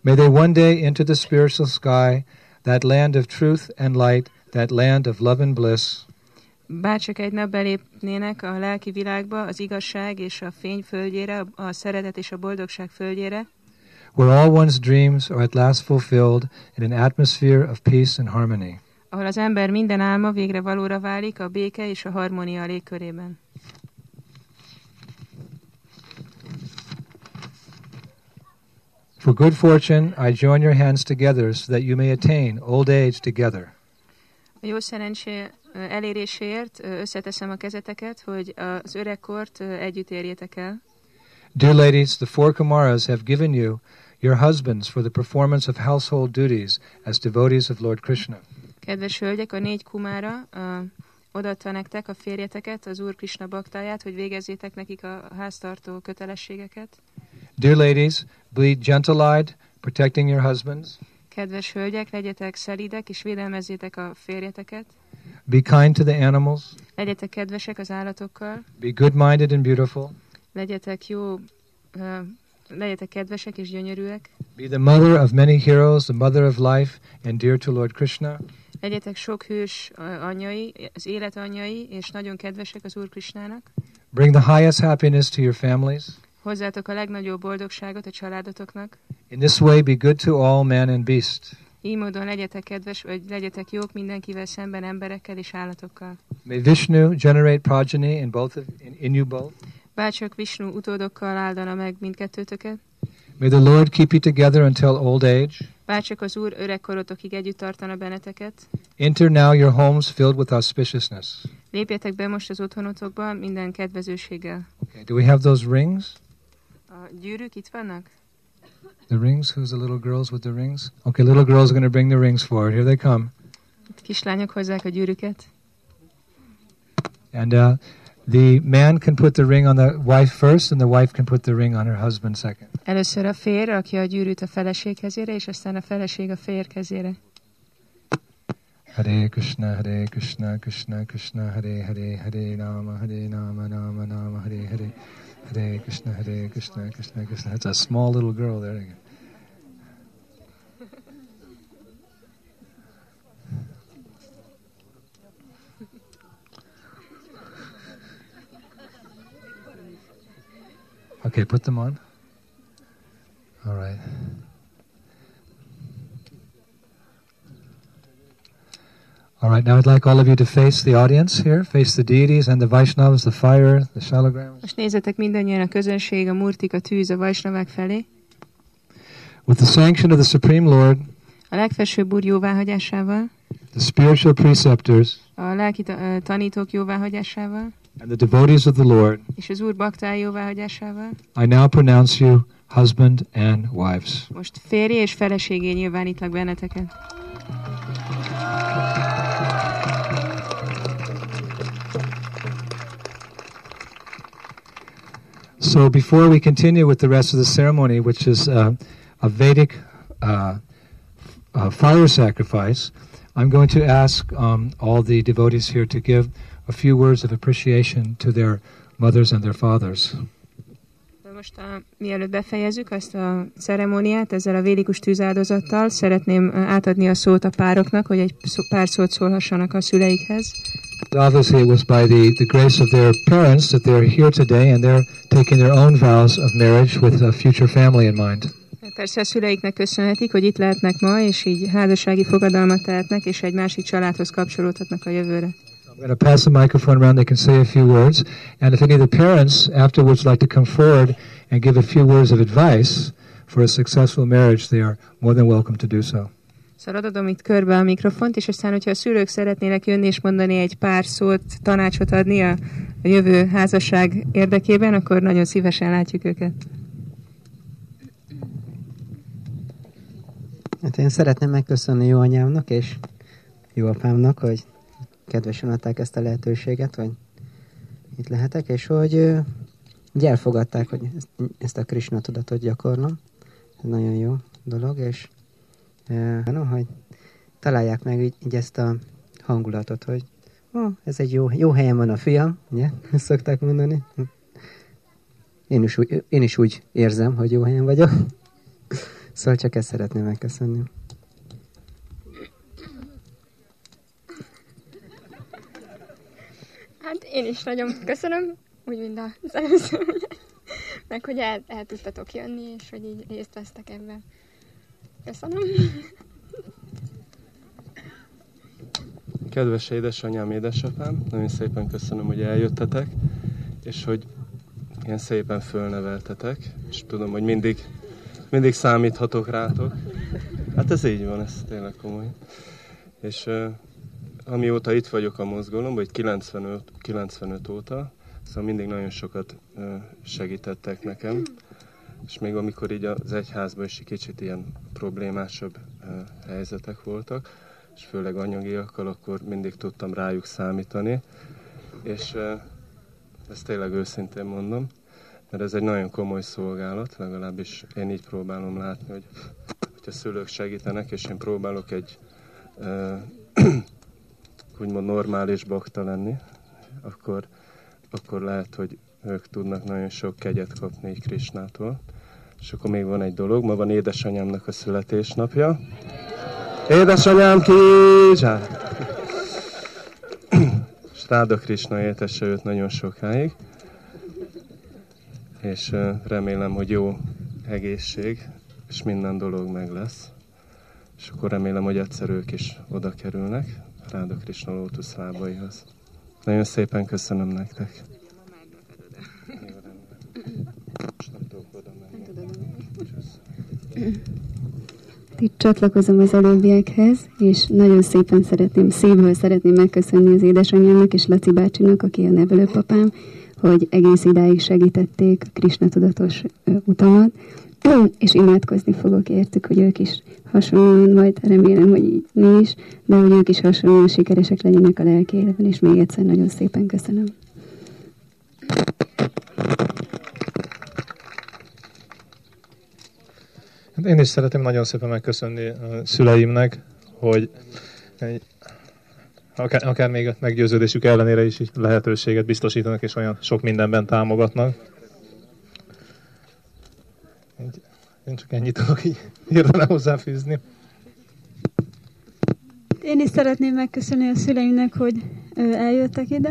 May they one day enter the spiritual sky, that land of truth and light, that land of love and bliss, Bárcsak egy nap belépnének a lelki világba, az igazság és a fény földjére, a szeretet és a boldogság földjére, where all one's dreams are at last fulfilled in an atmosphere of peace and harmony. ahol az ember minden álma végre valóra válik a béke és a harmónia légkörében. For good fortune, I join your hands together so that you may attain old age together. A jó szerencsé eléréséért összeteszem a kezeteket, hogy az öregkort együtt érjétek el. Dear ladies, the four Kumaras have given you your husbands for the performance of household duties as devotees of Lord Krishna. Kedves hölgyek, a négy kumára odaadta nektek a férjeteket, az Úr Krishna baktáját, hogy végezzétek nekik a háztartó kötelességeket. Dear ladies, be gentle-eyed, protecting your husbands. Kedves hölgyek, legyetek szelídek, és védelmezzétek a férjeteket. Be kind to the animals. Legyetek kedvesek az állatokkal. Be good-minded and beautiful. Legyetek jó, ö, legyetek kedvesek és gyönyörűek. Be the mother of many heroes, the mother of life, and dear to Lord Krishna. Legyetek sok hős anyjai, az élet anyjai, és nagyon kedvesek az Úr Krisnának. Bring the highest happiness to your families. Hozzátok a legnagyobb boldogságot a családotoknak. In this way, be good to all man and beast. Így módon legyetek kedves, vagy legyetek jók mindenkivel szemben, emberekkel és állatokkal. May Vishnu generate progeny in both of, in, in you both. Bárcsak Vishnu utódokkal áldana meg mindkettőtöket. May the Lord keep you together until old age. Bárcsak az Úr öregkorotokig együtt tartana benneteket. Enter now your homes filled with auspiciousness. Lépjetek be most az otthonotokba minden kedvezőséggel. Okay, do we have those rings? A gyűrűk itt vannak? The rings? Who's the little girls with the rings? Okay, little girls are going to bring the rings forward. Here they come. Kislányok hozzák a gyűrűket. And uh, the man can put the ring on the wife first, and the wife can put the ring on her husband second. Először a férj rakja a gyűrűt a feleség kezére, és aztán a feleség a férj kezére. Hare Krishna, Hare Krishna, Krishna Krishna, Hare Hare, Hare Rama, Hare Rama, Rama Rama, Hare Hare, Hare Krishna, Hare Krishna, Krishna Krishna. That's a small little girl there. Okay, put them on. All right. All right, now I'd like all of you to face the audience here, face the deities and the Vaishnavas, the fire, the shalagrams. Most nézzetek mindannyian a közönség, a murtik, a tűz, a vajsnavák felé. With the sanction of the Supreme Lord, A legfelsőbb úr jóváhagyásával, the spiritual preceptors, a lelki tanítók jóváhagyásával, and the devotees of the Lord, és az úr baktái jóváhagyásával. I now pronounce you husband and wives. Most férj és feleségé nyilvánítlak benneteket. So before we continue with the rest of the ceremony, which is uh, a Vedic uh, uh, fire sacrifice, I'm going to ask um, all the devotees here to give a few words of appreciation to their mothers and their fathers. Most a, mielőtt befejezzük azt a ceremóniát ezzel a védikus tűzáldozattal, szeretném ö, átadni a szót a pároknak, hogy egy pár szót szólhassanak a szüleikhez. Obviously, it was by the, the grace of their parents that they're here today and they're taking their own vows of marriage with a future family in mind. Persze a szüleiknek köszönhetik, hogy itt lehetnek ma, és így házassági fogadalmat tehetnek, és egy másik családhoz kapcsolódhatnak a jövőre. I'm going to pass the microphone around. They can say a few words. And if any of the parents afterwards like to come forward and give a few words of advice for a successful marriage, they are more than welcome to do so. Szóval adom itt körbe a mikrofont, és aztán, hogyha a szülők szeretnének jönni és mondani egy pár szót, tanácsot adni a, a jövő házasság érdekében, akkor nagyon szívesen látjuk őket. Hát én szeretném megköszönni jó anyámnak és jó apámnak, hogy kedvesen adták ezt a lehetőséget, hogy itt lehetek, és hogy, hogy elfogadták, hogy ezt, ezt a Krishna tudatot gyakorlom. Ez nagyon jó dolog, és no, hogy találják meg így, így ezt a hangulatot, hogy ó, ez egy jó, jó helyen van a fiam, ugye? Ezt szokták mondani. Én is, úgy, én is úgy érzem, hogy jó helyen vagyok. Szóval csak ezt szeretném megköszönni. Hát én is nagyon köszönöm, úgy, mint az előző, meg hogy el, el tudtatok jönni, és hogy így részt vesztek ebben. Köszönöm. Kedves édesanyám, édesapám, nagyon szépen köszönöm, hogy eljöttetek, és hogy ilyen szépen fölneveltetek, és tudom, hogy mindig, mindig számíthatok rátok. Hát ez így van, ez tényleg komoly. És amióta itt vagyok a mozgalomban, vagy 95, 95 óta, szóval mindig nagyon sokat segítettek nekem, és még amikor így az egyházban is kicsit ilyen problémásabb helyzetek voltak, és főleg anyagiakkal, akkor mindig tudtam rájuk számítani. És ezt tényleg őszintén mondom, mert ez egy nagyon komoly szolgálat, legalábbis én így próbálom látni, hogy, hogy a szülők segítenek, és én próbálok egy úgymond normális bakta lenni, akkor, akkor lehet, hogy ők tudnak nagyon sok kegyet kapni így Krisnától. És akkor még van egy dolog, ma van édesanyámnak a születésnapja. Édesanyám ki! És Ráda Krishna éltesse őt nagyon sokáig. És remélem, hogy jó egészség, és minden dolog meg lesz. És akkor remélem, hogy egyszer ők is oda kerülnek Ráda Krishna lótusz lábaihoz. Nagyon szépen köszönöm nektek. Itt csatlakozom az előbbiekhez, és nagyon szépen szeretném, szívből szeretném megköszönni az édesanyámnak és Laci bácsinak, aki a nevelőpapám, hogy egész idáig segítették a tudatos utamat, és imádkozni fogok értük, hogy ők is hasonlóan, majd remélem, hogy így mi is, de hogy ők is hasonlóan sikeresek legyenek a lelki életben, és még egyszer nagyon szépen köszönöm. Hát én is szeretném nagyon szépen megköszönni a szüleimnek, hogy akár, akár még a meggyőződésük ellenére is lehetőséget biztosítanak, és olyan sok mindenben támogatnak. Én csak ennyit tudok így hirtelen hozzáfűzni. Én is szeretném megköszönni a szüleimnek, hogy eljöttek ide,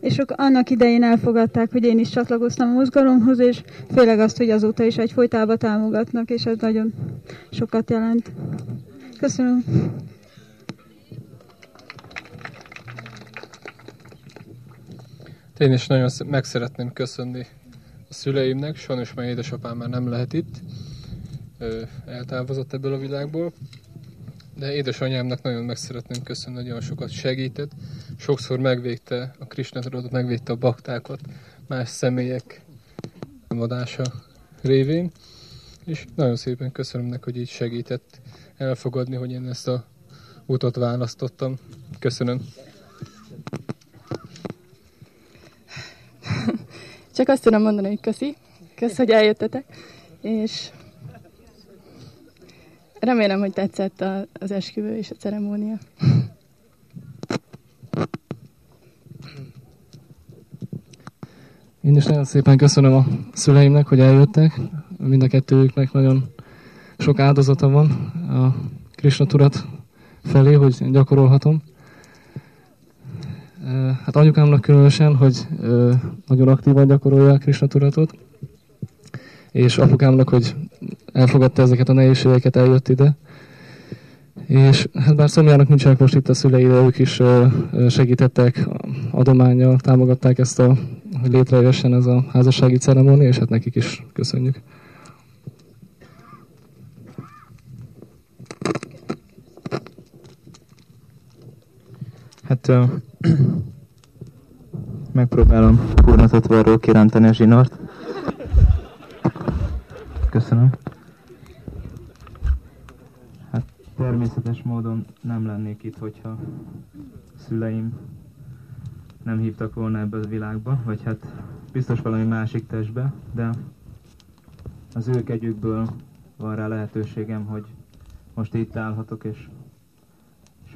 és annak idején elfogadták, hogy én is csatlakoztam a mozgalomhoz, és főleg azt, hogy azóta is egyfolytában támogatnak, és ez nagyon sokat jelent. Köszönöm. Én is nagyon meg szeretném köszönni szüleimnek, sajnos már édesapám már nem lehet itt, eltávozott ebből a világból, de édesanyámnak nagyon meg szeretném köszönni, nagyon sokat segített. Sokszor megvégte a Krishnatudatot, megvégte a baktákat más személyek adása révén, és nagyon szépen köszönöm neki, hogy így segített elfogadni, hogy én ezt a utat választottam. Köszönöm. Csak azt tudom mondani, hogy köszi. Kösz, hogy eljöttetek. És remélem, hogy tetszett az esküvő és a ceremónia. Én is nagyon szépen köszönöm a szüleimnek, hogy eljöttek. Mind a kettőjüknek nagyon sok áldozata van a Krishna tudat felé, hogy gyakorolhatom. Hát anyukámnak különösen, hogy nagyon aktívan gyakorolja a Krishna tudatot, és apukámnak, hogy elfogadta ezeket a nehézségeket, eljött ide. És hát bár Szomjának nincsenek most itt a szülei, de ők is segítettek adományjal, támogatták ezt a, hogy létrejöjjön ez a házassági ceremónia, és hát nekik is köszönjük. Hát megpróbálom Purnatotvarról kirántani a zsinort. Köszönöm. Hát természetes módon nem lennék itt, hogyha szüleim nem hívtak volna ebbe a világba, vagy hát biztos valami másik testbe, de az ő kegyükből van rá lehetőségem, hogy most itt állhatok, és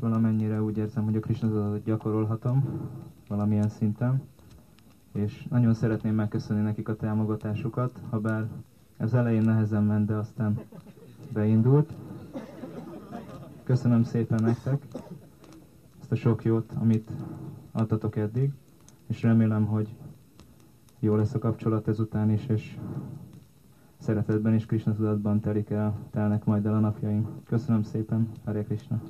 valamennyire úgy érzem, hogy a Krishnadatot gyakorolhatom valamilyen szinten, és nagyon szeretném megköszönni nekik a támogatásukat, ha bár ez elején nehezen ment, de aztán beindult. Köszönöm szépen nektek ezt a sok jót, amit adtatok eddig, és remélem, hogy jó lesz a kapcsolat ezután is, és szeretetben és Krishna tudatban telik el, telnek majd el a napjaim. Köszönöm szépen, Hare Krishna!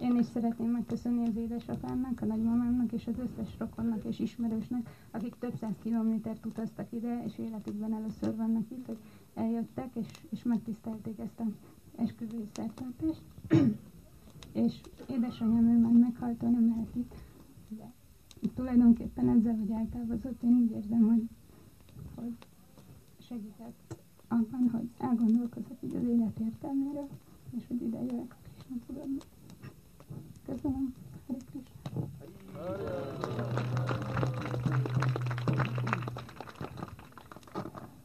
Én is szeretném megköszönni az édesapámnak, a nagymamámnak és az összes rokonnak és ismerősnek, akik több száz kilométert utaztak ide, és életükben először vannak itt, hogy eljöttek, és, és megtisztelték ezt a esküvői szertartást. és édesanyám ő már meghalt, nem lehet itt. De tulajdonképpen ezzel, hogy eltávozott, én úgy érzem, hogy, hogy segített abban, hogy elgondolkozok így az élet értelméről, és hogy ide jövök a Krisna tudatba. Köszönöm.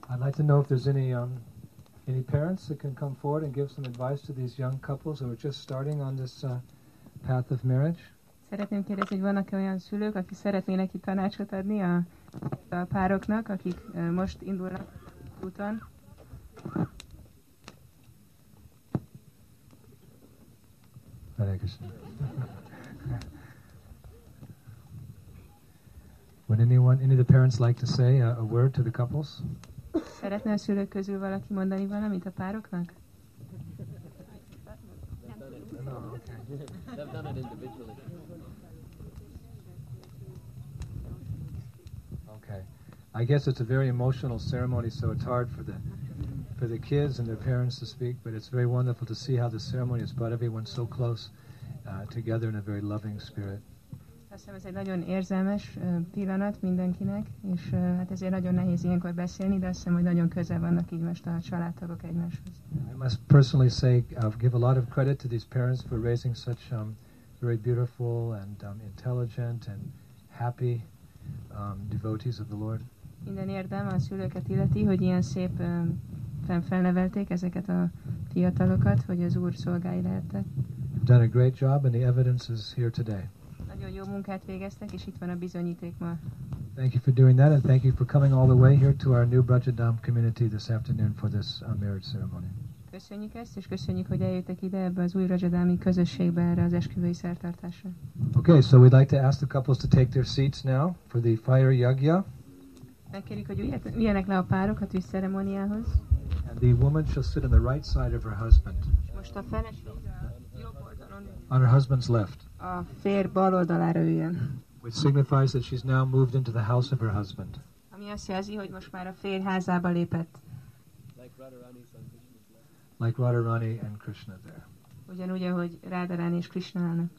I'd like to know if there's any um, any parents that can come forward and give some advice to these young couples who are just starting on this uh, path of marriage. Szeretném kérdezni, hogy vannak-e olyan szülők, akik szeretnének itt tanácsot adni a, a pároknak, akik uh, most indulnak úton? Would anyone, any of the parents like to say a, a word to the couples? Szeretne a szülők közül valaki mondani valamit a pároknak? Okay. I guess it's a very emotional ceremony, so it's hard for the for the kids and their parents to speak, but it's very wonderful to see how the ceremony has brought everyone so close uh, together in a very loving spirit. Azt hiszem, ez egy nagyon érzelmes pillanat mindenkinek, és hát ezért nagyon nehéz ilyenkor beszélni, de azt hiszem, hogy nagyon közel vannak így most a családtagok egymáshoz. I must personally say, uh, give a lot of credit to these parents for raising such um, very beautiful and um, intelligent and happy um, devotees of the Lord. Minden érdem a szülőket illeti, hogy ilyen szép um, felnevelték ezeket a fiatalokat, hogy az Úr szolgái lehettek. Done a great job, and the evidence is here today. Nagyon jó munkát végeztek, és itt van a bizonyíték ma. Thank you for doing that, and thank you for coming all the way here to our new Brajadam community this afternoon for this uh, marriage ceremony. Köszönjük ezt, és köszönjük, hogy eljöttek ide ebbe az új Rajadámi közösségbe erre az esküvői szertartásra. Okay, so we'd like to ask the couples to take their seats now for the fire yagya. Megkérjük, hogy üljenek le a párok a tűzceremóniához. And the woman shall sit on the right side of her husband, Most a feleség on her husband's left, a férj bal oldalára üljön. which signifies that she's now moved into the house of her husband. Ami azt jelzi, hogy most már a férj házába lépett. like Radharani and Krishna there. Ugyanúgy, ahogy Rádarán és Krishna állnak.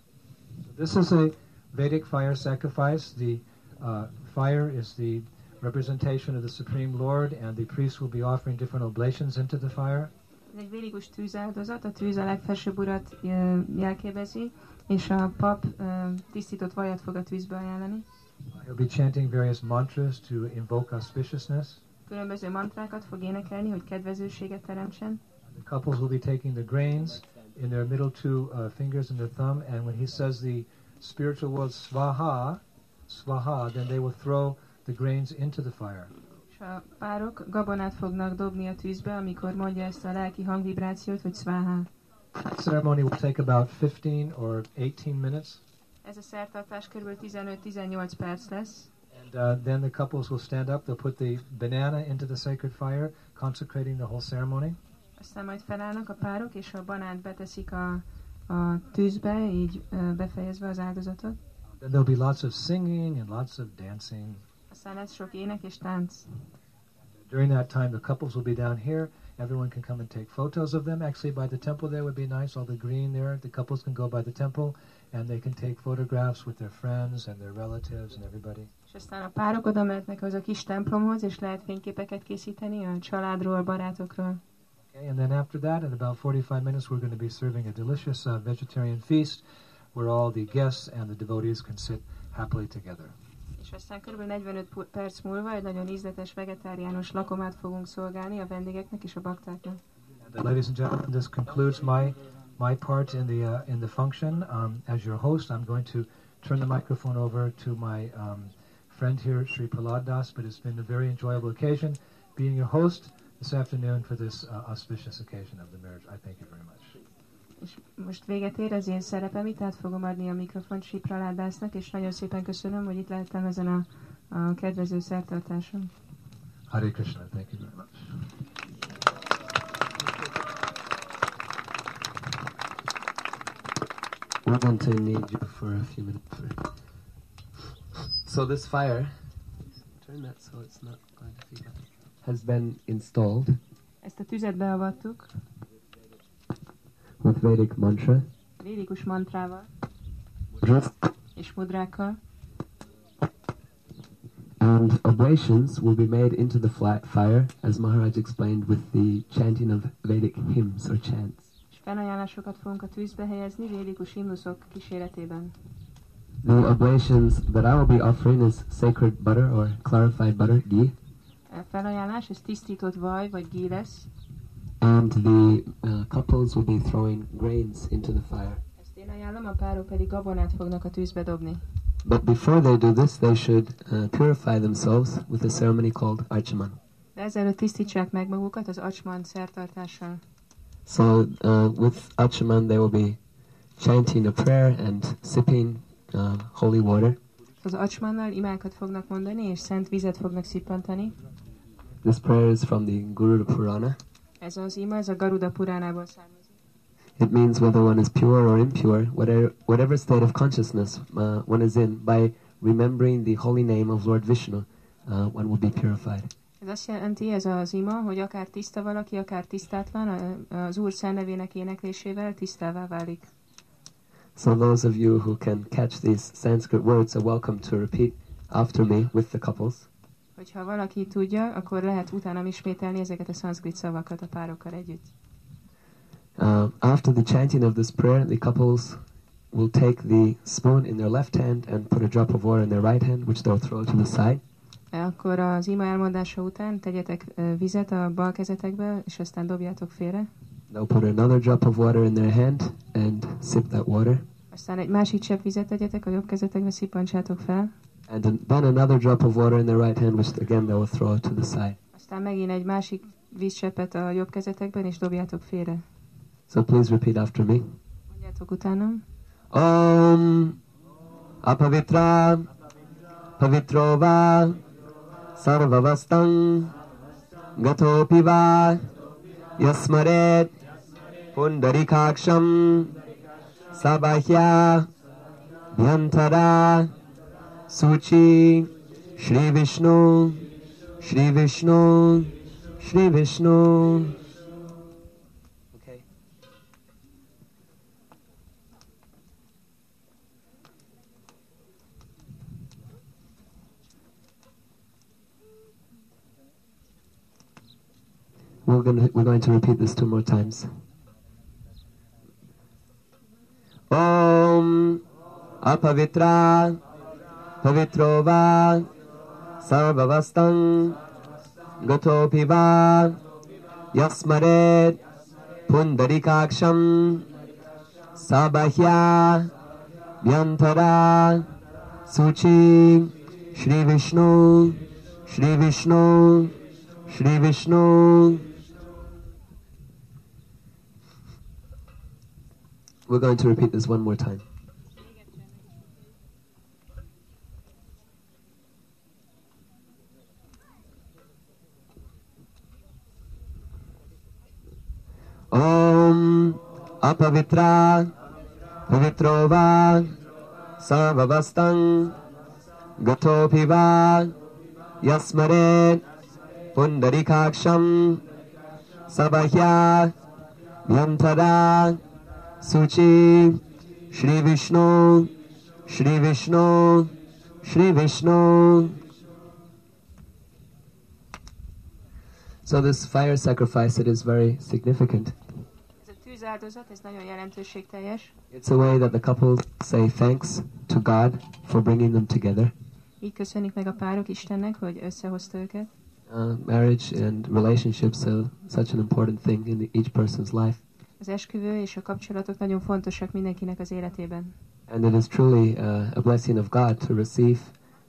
This is a Vedic fire sacrifice. The uh, fire is the representation of the Supreme Lord, and the priest will be offering different oblations into the fire. Ez egy védikus tűzáldozat, a tűz a legfelsőbb urat jelképezi, és a pap tisztított vajat fog a tűzbe ajánlani. He'll be chanting various mantras to invoke auspiciousness. Különböző mantrákat fog énekelni, hogy kedvezőséget teremtsen. The couples will be taking the grains in their middle two uh, fingers and their thumb, and when he says the spiritual word svaha, svaha, then they will throw the grains into the fire. A párok gabonát fognak dobni a tűzbe, amikor mondja ezt a lelki hangvibrációt, hogy sváhá. The ceremony will take about 15 or 18 minutes. Ez a szertartás kb. 15-18 perc lesz. And uh, then the couples will stand up. They'll put the banana into the sacred fire, consecrating the whole ceremony. Aztán majd felállnak a párok, és a banát beteszik a, a tűzbe, így ö, befejezve az áldozatot. Then there'll be lots of singing and lots of dancing. Aztán sok ének és tánc. During that time, the couples will be down here. Everyone can come and take photos of them. Actually, by the temple there would be nice. All the green there. The couples can go by the temple, and they can take photographs with their friends and their relatives and everybody. És aztán a párok oda mehetnek az a kis templomhoz, és lehet fényképeket készíteni a családról, barátokról. Okay, and then after that, in about 45 minutes, we're going to be serving a delicious uh, vegetarian feast where all the guests and the devotees can sit happily together. Aztán kb. 45 perc múlva egy nagyon ízletes vegetáriánus lakomát fogunk szolgálni a vendégeknek és a baktáknak. Ladies and gentlemen, this concludes my my part in the uh, in the function. Um, as your host, I'm going to turn the microphone over to my um, friend here, Sri Prahlad Das. But it's been a very enjoyable occasion being your host this afternoon for this uh, auspicious occasion of the marriage. I thank you very much. Most véget ér az én szerepem, itt át fogom adni a mikrofont Sipraládásznak, és nagyon szépen köszönöm, hogy itt lehettem ezen a, a kedvező szertartáson. Hare Krishna. Thank you very much. We're going to need you for a few minutes. So this fire, turn that so it's not going to feed up, has been installed Ezt a tüzet beavattuk, Vedic mantra. védikus mantrával és mudrákkal, And oblations will be made into the flat fire, as Maharaj explained, with the chanting of Vedic hymns or chants. és felajánlásokat fogunk a tűzbe helyezni védikus himnuszok kíséretében. The oblations that I will be offering is sacred butter or clarified butter, ghee, A felajánlás, ez tisztított vaj vagy gí lesz, and the uh, couples will be throwing grains into the fire. ezt én ajánlom, a párok pedig gabonát fognak a tűzbe dobni. But before they do this, they should uh, purify themselves with a ceremony called Archaman. De ezelőtt tisztítsák meg magukat az acsman szertartással. So uh, with Archaman, they will be chanting a prayer and sipping uh, holy water. Az acsmannal imákat fognak mondani, és szent vizet fognak szippantani. This prayer is from the Guru Purana. Ez az ima, ez a Garuda Puránából származik. It means whether one is pure or impure, whatever, whatever state of consciousness uh, one is in, by remembering the holy name of Lord Vishnu, uh, one will be purified. Ez azt jelenti, ez az ima, hogy akár tiszta valaki, akár tisztátlan, az Úr szennevének éneklésével tisztává válik. So those of you who can catch these Sanskrit words are welcome to repeat after me with the couples. Hogyha valaki tudja, akkor lehet utána ismételni ezeket a szanszkrit szavakat a párokkal együtt. Uh, after the chanting of this prayer, the couples will take the spoon in their left hand and put a drop of water in their right hand, which they'll throw to the side. Akkor az ima elmondása után tegyetek vizet a bal kezetekbe, és aztán dobjátok félre. Now put another drop of water in their hand and sip that water. Aztán egy másik csepp vizet tegyetek a jobb kezetekbe, szippantsátok fel. And then another drop of water in their right hand, which again they will throw to the side. Aztán megint egy másik vízcseppet a jobb kezetekben, és dobjátok félre. So please repeat after me. Mondjátok utánam. Om apavitra pavitro va sarvavastam gatopi va yasmaret pundarikaksham sabahya vyantara suchi Shri Vishnu Shri Vishnu Shri Vishnu We're going, to, we're going to repeat this two more times. Om apavitra pavitro va sarvavastam gatopi va yasmaret pundarikaksham sabahya vyantara suchi Shri Vishnu Shri Vishnu Shri Vishnu We're going to repeat this one more time. Sarvavastam gatopi va yasmare pundarikaksham sabahya vyantara Suchi, Shri Vishnu, Shri Vishnu, Shri Vishnu. So this fire sacrifice, it is very significant. Tűzáldozat, ez nagyon jelentőségteljes. It's a way that the couple say thanks to God for bringing them together. Így köszönik meg a párok Istennek, hogy összehozta őket. Uh, marriage and relationships are such an important thing in each person's life. Az esküvő és a kapcsolatok nagyon fontosak mindenkinek az életében. And it is truly uh, a blessing of God to receive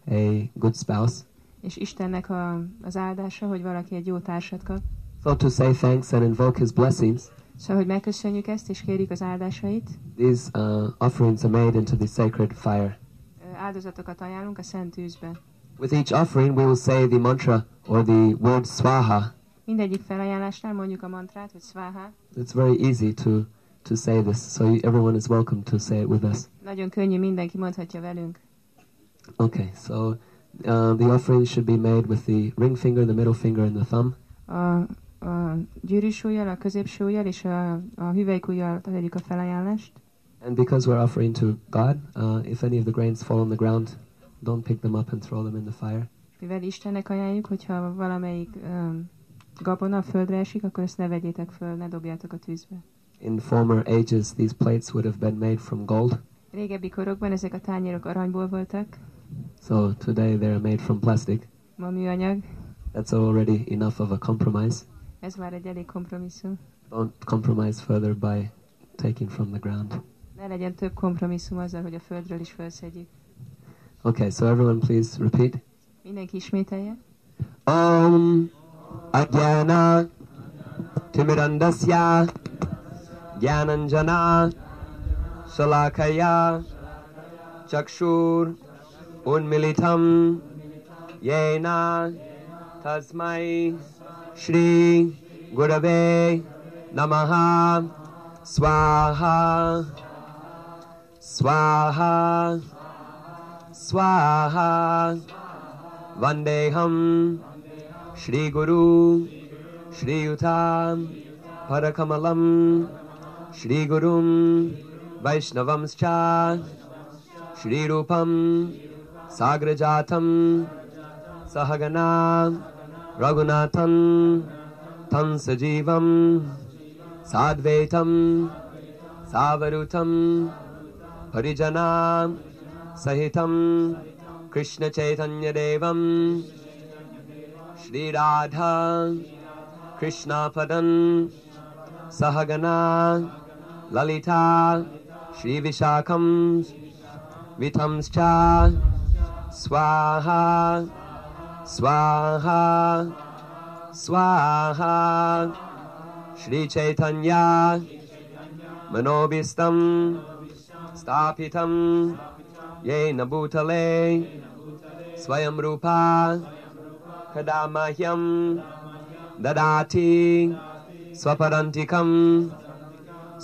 a good spouse. És Istennek a, az áldása, hogy valaki egy jó társat kap. So to say thanks and invoke His blessings, Szóval, hogy megköszönjük ezt, és kérjük az áldásait. these uh, offerings are made into the sacred fire. Áldozatokat ajánlunk a szent tűzbe. With each offering, we will say the mantra or the word swaha. Mindegyik felajánlásnál mondjuk a mantrát, hogy sváha. It's very easy to, to say this, so everyone is welcome to say it with us. Nagyon könnyű, mindenki mondhatja velünk. Okay, so uh, the offering should be made with the ring finger, the middle finger, and the thumb. A, a gyűrűsúlyjal, a középsúlyjal és a, a hüvelykújjal tegyük a felajánlást. And because we're offering to God, uh, if any of the grains fall on the ground, don't pick them up and throw them in the fire. Mivel Istennek ajánljuk, hogyha valamelyik um, gabona a földre esik, akkor ezt ne vegyétek föl, ne dobjátok a tűzbe. In former ages, these plates would have been made from gold. Régebbi korokban ezek a tányérok aranyból voltak, So today they're made from plastic. ma műanyag. That's already enough of a compromise. Ez már egy elég kompromisszum. Don't compromise further by taking from the ground. Ne legyen több kompromisszum azzal, hogy a földről is felszedjük. Okay, so everyone please repeat. Mindenki ismételje. Om Ajnana Timirandasya Jnananjana Salakaya Chakshur Unmilitam Yena Tasmai Shri गुरवे नमः। स्वाहा। स्वाहा। स्वाहा। वन्देहं श्रीगुरु श्रीयुथा परकमलं श्रीगुरुं वैष्णवंश्च। श्रीरूपं सागरजातं सहगना रघुनाथं तं सजीवं साद्वैतं सावरुतं हरिजना सहितं कृष्णचैतन्यदेवं श्रीराधा कृष्णाफलं सहगना ललिता श्रीविशाखं विथंश्च स्वाहा स्वाहा स्वाहा श्रीचैतन्या मनोविष्टं स्थापितं येन भूतले स्वयं रूपा कदा मह्यं ददाति स्वपरन्तिकं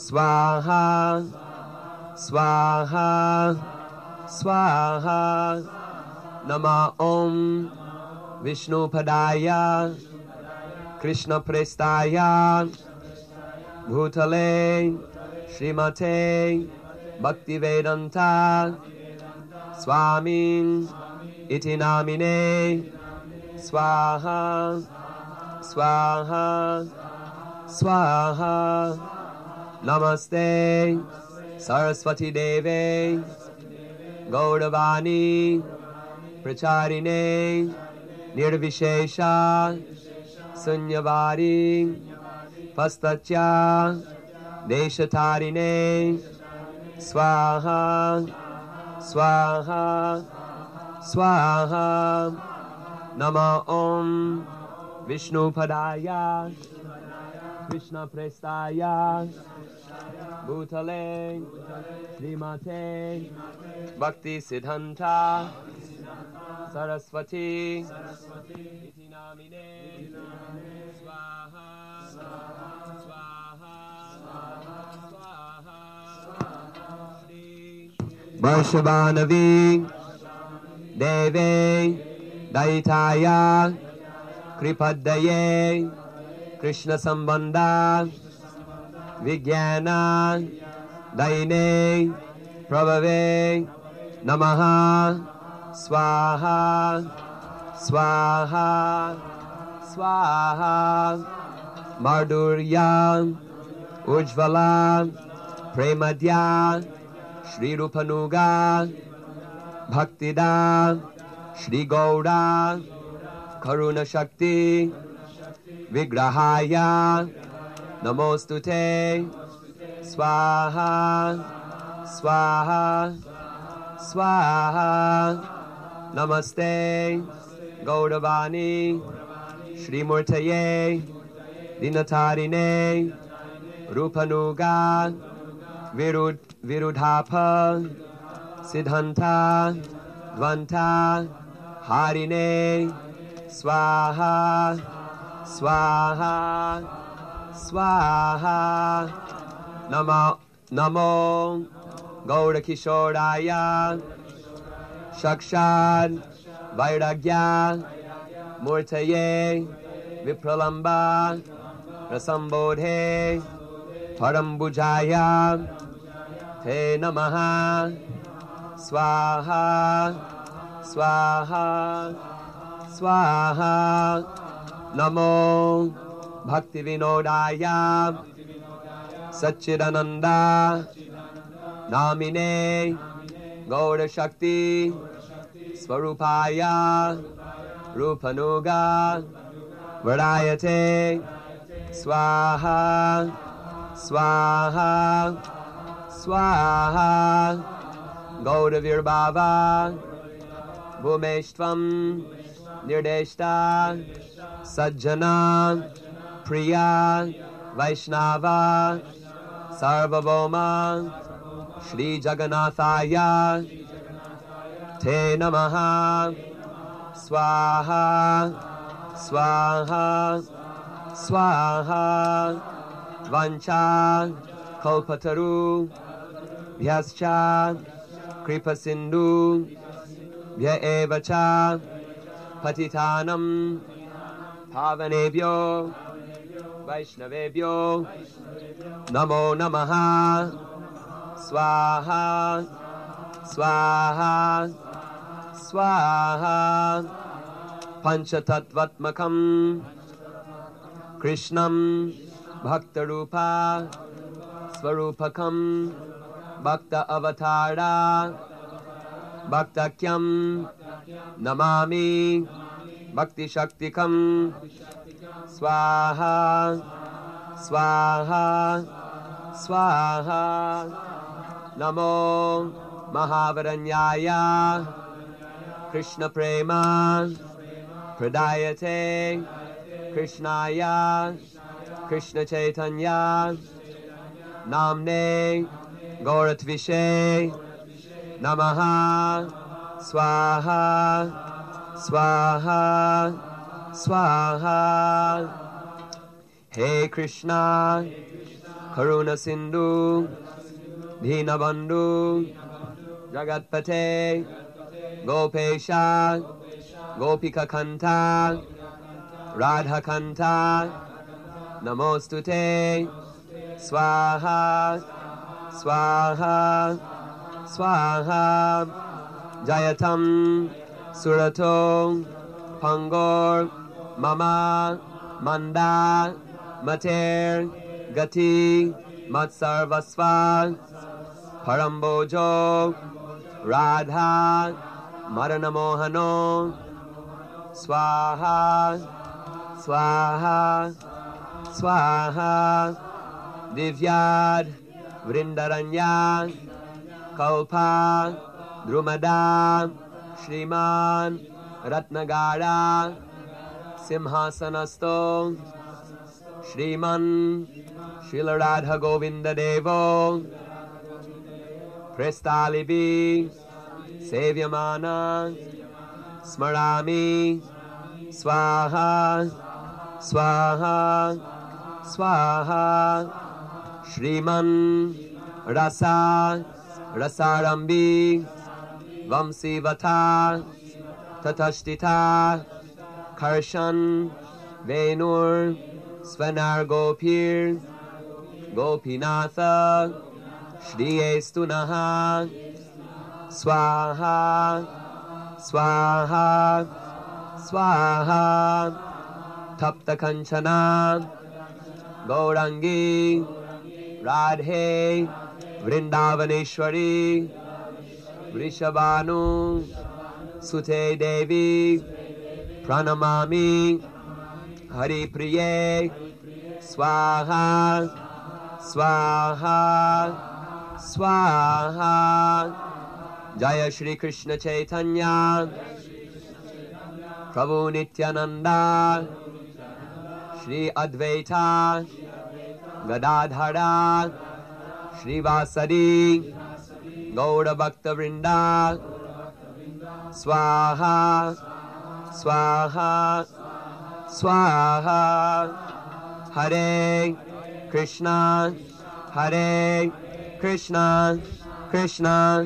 स्वाहा स्वाहा स्वाहा नमः ॐ विष्णुपदाय कृष्णप्रेष्ठाय भूतले, श्रीमते, भक्तिवेदन्ता, स्वामी इति नामिने, स्वाहा स्वाहा स्वाहा, नमस्ते, सरस्वती देवे, गौरवाणी, प्रचारिणे निर्विशेषा शून्यवारी पस्तच्या देशधारिणे स्वाहा स्वाहा स्वाहा। नम ॐ विष्णुपदाय कृष्णप्रेस्ताय। भूतले श्रीमते भक्तिसिद्धन्ता सरस्वती। इति नामिने। स्वाहा। स्वाहा। वैश्वानवी। देवे। दयिताया कृपद्दये। कृष्णसम्बन्धा। विज्ञाना। दैने। प्रभवे। नमः। Iti Namine Swaha. Varshavanavi Deve Daitaya Kripadaye Krishna Sambandha Vijnana Daine Prabhave Namaha Swaha Swaha Namaste. Gauravani Shri Murtaye Dinatarine Rupanuga. Virud Virudhapa. Siddhanta. Dvanta. Harine. Swaha. Swaha. Swaha. Namo Gaura Kishoraya Shakshad Vairagya Murtaye Vipralamba Rasambodhe Parambujaya Te Namaha Swaha Swaha Swaha Namo Bhakti Vinodaya Satchidananda Namine Gaura Shakti स्वरूपाय। रूपनुगा। व्रायथे स्वाहा। स्वाहा। स्वाहा। गौरविर्भाव। भूमेश्वं निर्देष्टा। सज्जना। प्रिया। वैष्णवा। सार्वभौमा। श्रीजगन्नाथाय। े नमः। स्वाहा स्वाहा स्वाहा। वञ्चा कौपतरु भ्यश्च कृपसिन्धु भ्य एव च पतितानं भावनेभ्यो वैष्णवेभ्यो नमो नमः। स्वाहा स्वाहा। स्वाहा। पञ्चतत्त्वत्मकं कृष्णं भक्तरूपा। स्वरूपकं भक्त अवतारा। भक्तक्यं नमामि। भक्तिशक्तिकं स्वाहा। स्वाहा। स्वाहा। नमो महावरण्याय Krishna Prema Pradayate Krishnaya Krishna Chaitanya Namne Gauratvishe Namaha Swaha Swaha Swaha. Hey Krishna Karuna Sindhu Dinabandhu Jagatpate गोपेशा गोपिकखण्ठा राधकण्ठा नमोऽस्तु ते। स्वाहा स्वाहा स्वाहा। जयथं सुरथो फङ्गो ममा मन्दा मतेर्गति मत्सर्वस्वारं भोजो Radha. Radha Madanamohano Swaha Swaha Swaha Divyad Vrindaranya Kalpa Drumada Shriman Ratnagara Simhasanasto Shriman Srila Sevyamana Smarami Swaha Swaha Swaha Shriman Rasa Rasarambi Vamsivata Tatashtita Karshan Venur Svanar Gopir Gopinatha Shri स्वाहा स्वाहा स्वाहा थप्तखञ्चना गौरंगी, राधे, वृंदावनेश्वरी, वृषभानु सुते देवी प्रणमा हरि प्रिय स्वाहा स्वाहा स्वाहा। जय श्री कृष्ण चैतन्य। प्रभु नित्यानंदा श्री अद्वैता। गदाधरा। श्रीवासरी गौरभक्तवृंदा स्वाहा। स्वाहा। स्वाहा। हरे कृष्णा। हरे Krishna. Krishna.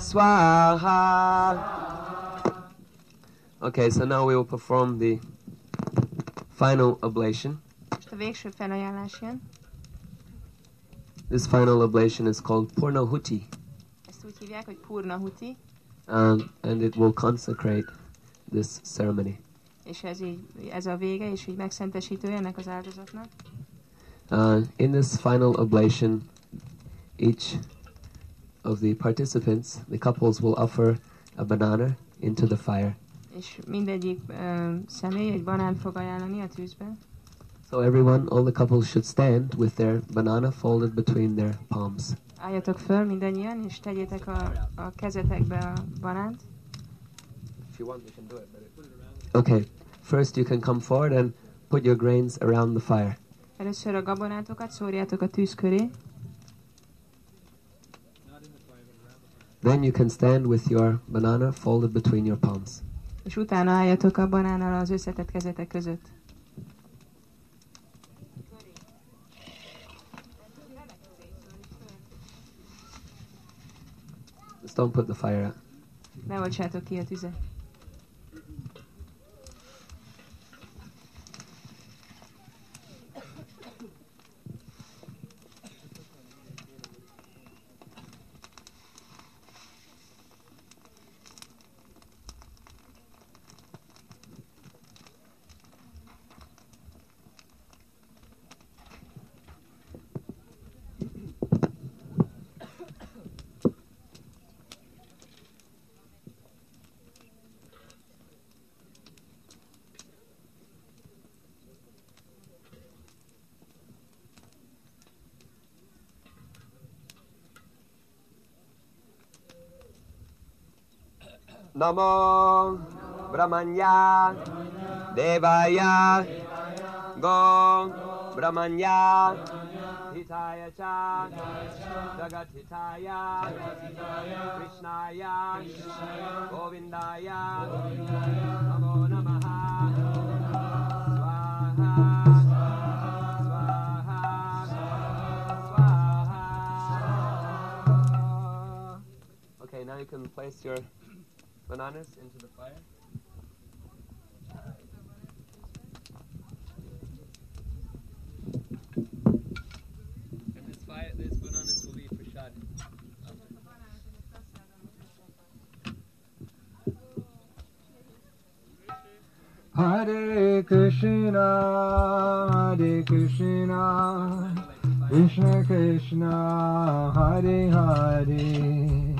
Swaha Okay, so now we will perform the final oblation. A végső felajánlás jön. This final oblation is called Purnahuti, Ezt úgy hívják, hogy Purna um, and it will consecrate this ceremony. és ez így, ez a vége, és így megszentesítő ennek az áldozatnak. Uh, in this final oblation, each of the participants, the couples, will offer a banana into the fire. És mindegyik ö, személy egy banánt fog ajánlani a tűzbe. So everyone, all the couples should stand with their banana folded between their palms. Álljatok föl mindannyian, és tegyétek a, a kezetekbe a banánt. Okay, first you can come forward and put your grains around the fire. Először a gabonátokat szórjátok a tűz köré, Then you can stand with your banana folded between your palms. és utána álljatok a banánnal az összetett kezetek között. Just don't put the fire out. Ne oltsátok ki a tüzet. Namo Brahmanya Devaya Go Brahmanya Hitaya Cha Jagat Hitaya Krishnaya Govindaya Namo Namaha Okay, now you can place your bananas into the fire. And this fire, these bananas will be prashad. Hare Krishna, Hare Krishna, Krishna Krishna, Hare Hare,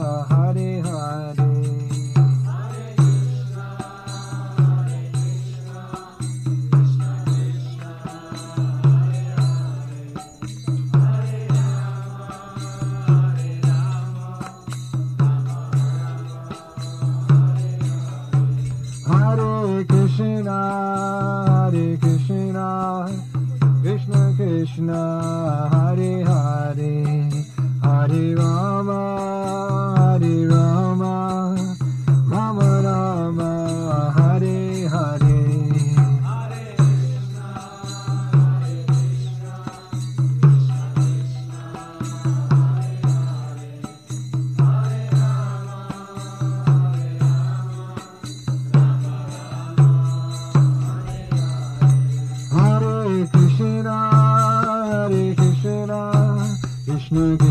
Krishna Hare Hare, Hare Rama, Krishna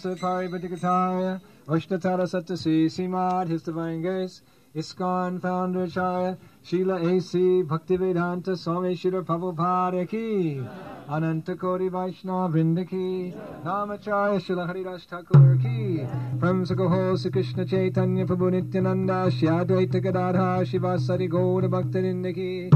Paramahansa Parivatigataya Vaishtatara Satyasi Simad His Divine Grace ISKCON Founder Acharya Srila A.C. Bhaktivedanta Swami Shri Prabhupada Ki Ananta Koti Vaishnava Vrinda Ki Namacharya Srila Haridas Thakur Ki From Sakaho Sri Krishna Chaitanya Prabhu Nityananda Shri Advaita Gadadha Shivasari Gaura Bhaktarinda Ki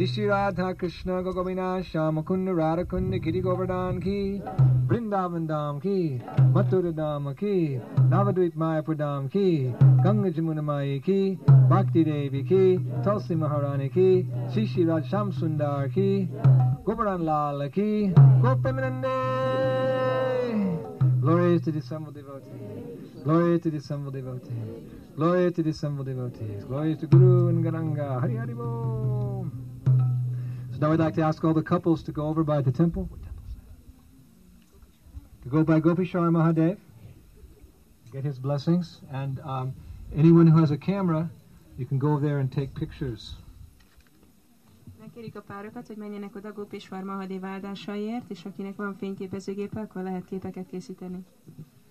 Ishi Radha Krishna Gogavina Shyamakunda Radhakunda Kiri Govardhan Ki Vrindavan Dham Ki Mathura Dham Ki Navadvip Mayapur Dham Ki Ganga Jamuna Mai Ki Bhakti Devi Ki Tulsi Maharani Ki Shishi Raj Sham Sundar Ki Govardhan Lal Ki Gopaminande Glory to the assembled devotees. Glory to the assembled devotees. Glory to the assembled devotees. Glory to Guru and Gauranga. Hari Hari Bo. Now I'd like to ask all the couples to go over by the temple. To go by Gopishwar Mahadev. Get his blessings. And um, anyone who has a camera, you can go there and take pictures. Megkérjük a párokat, hogy menjenek oda Gópésvár Mahadév áldásaiért, és akinek van fényképezőgépe, akkor lehet képeket készíteni.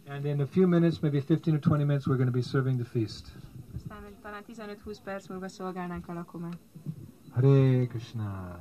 And in a few minutes, maybe 15 or 20 minutes, we're going to be serving the feast. Aztán talán 15-20 perc múlva szolgálnánk a lakomát. Hare Krishna.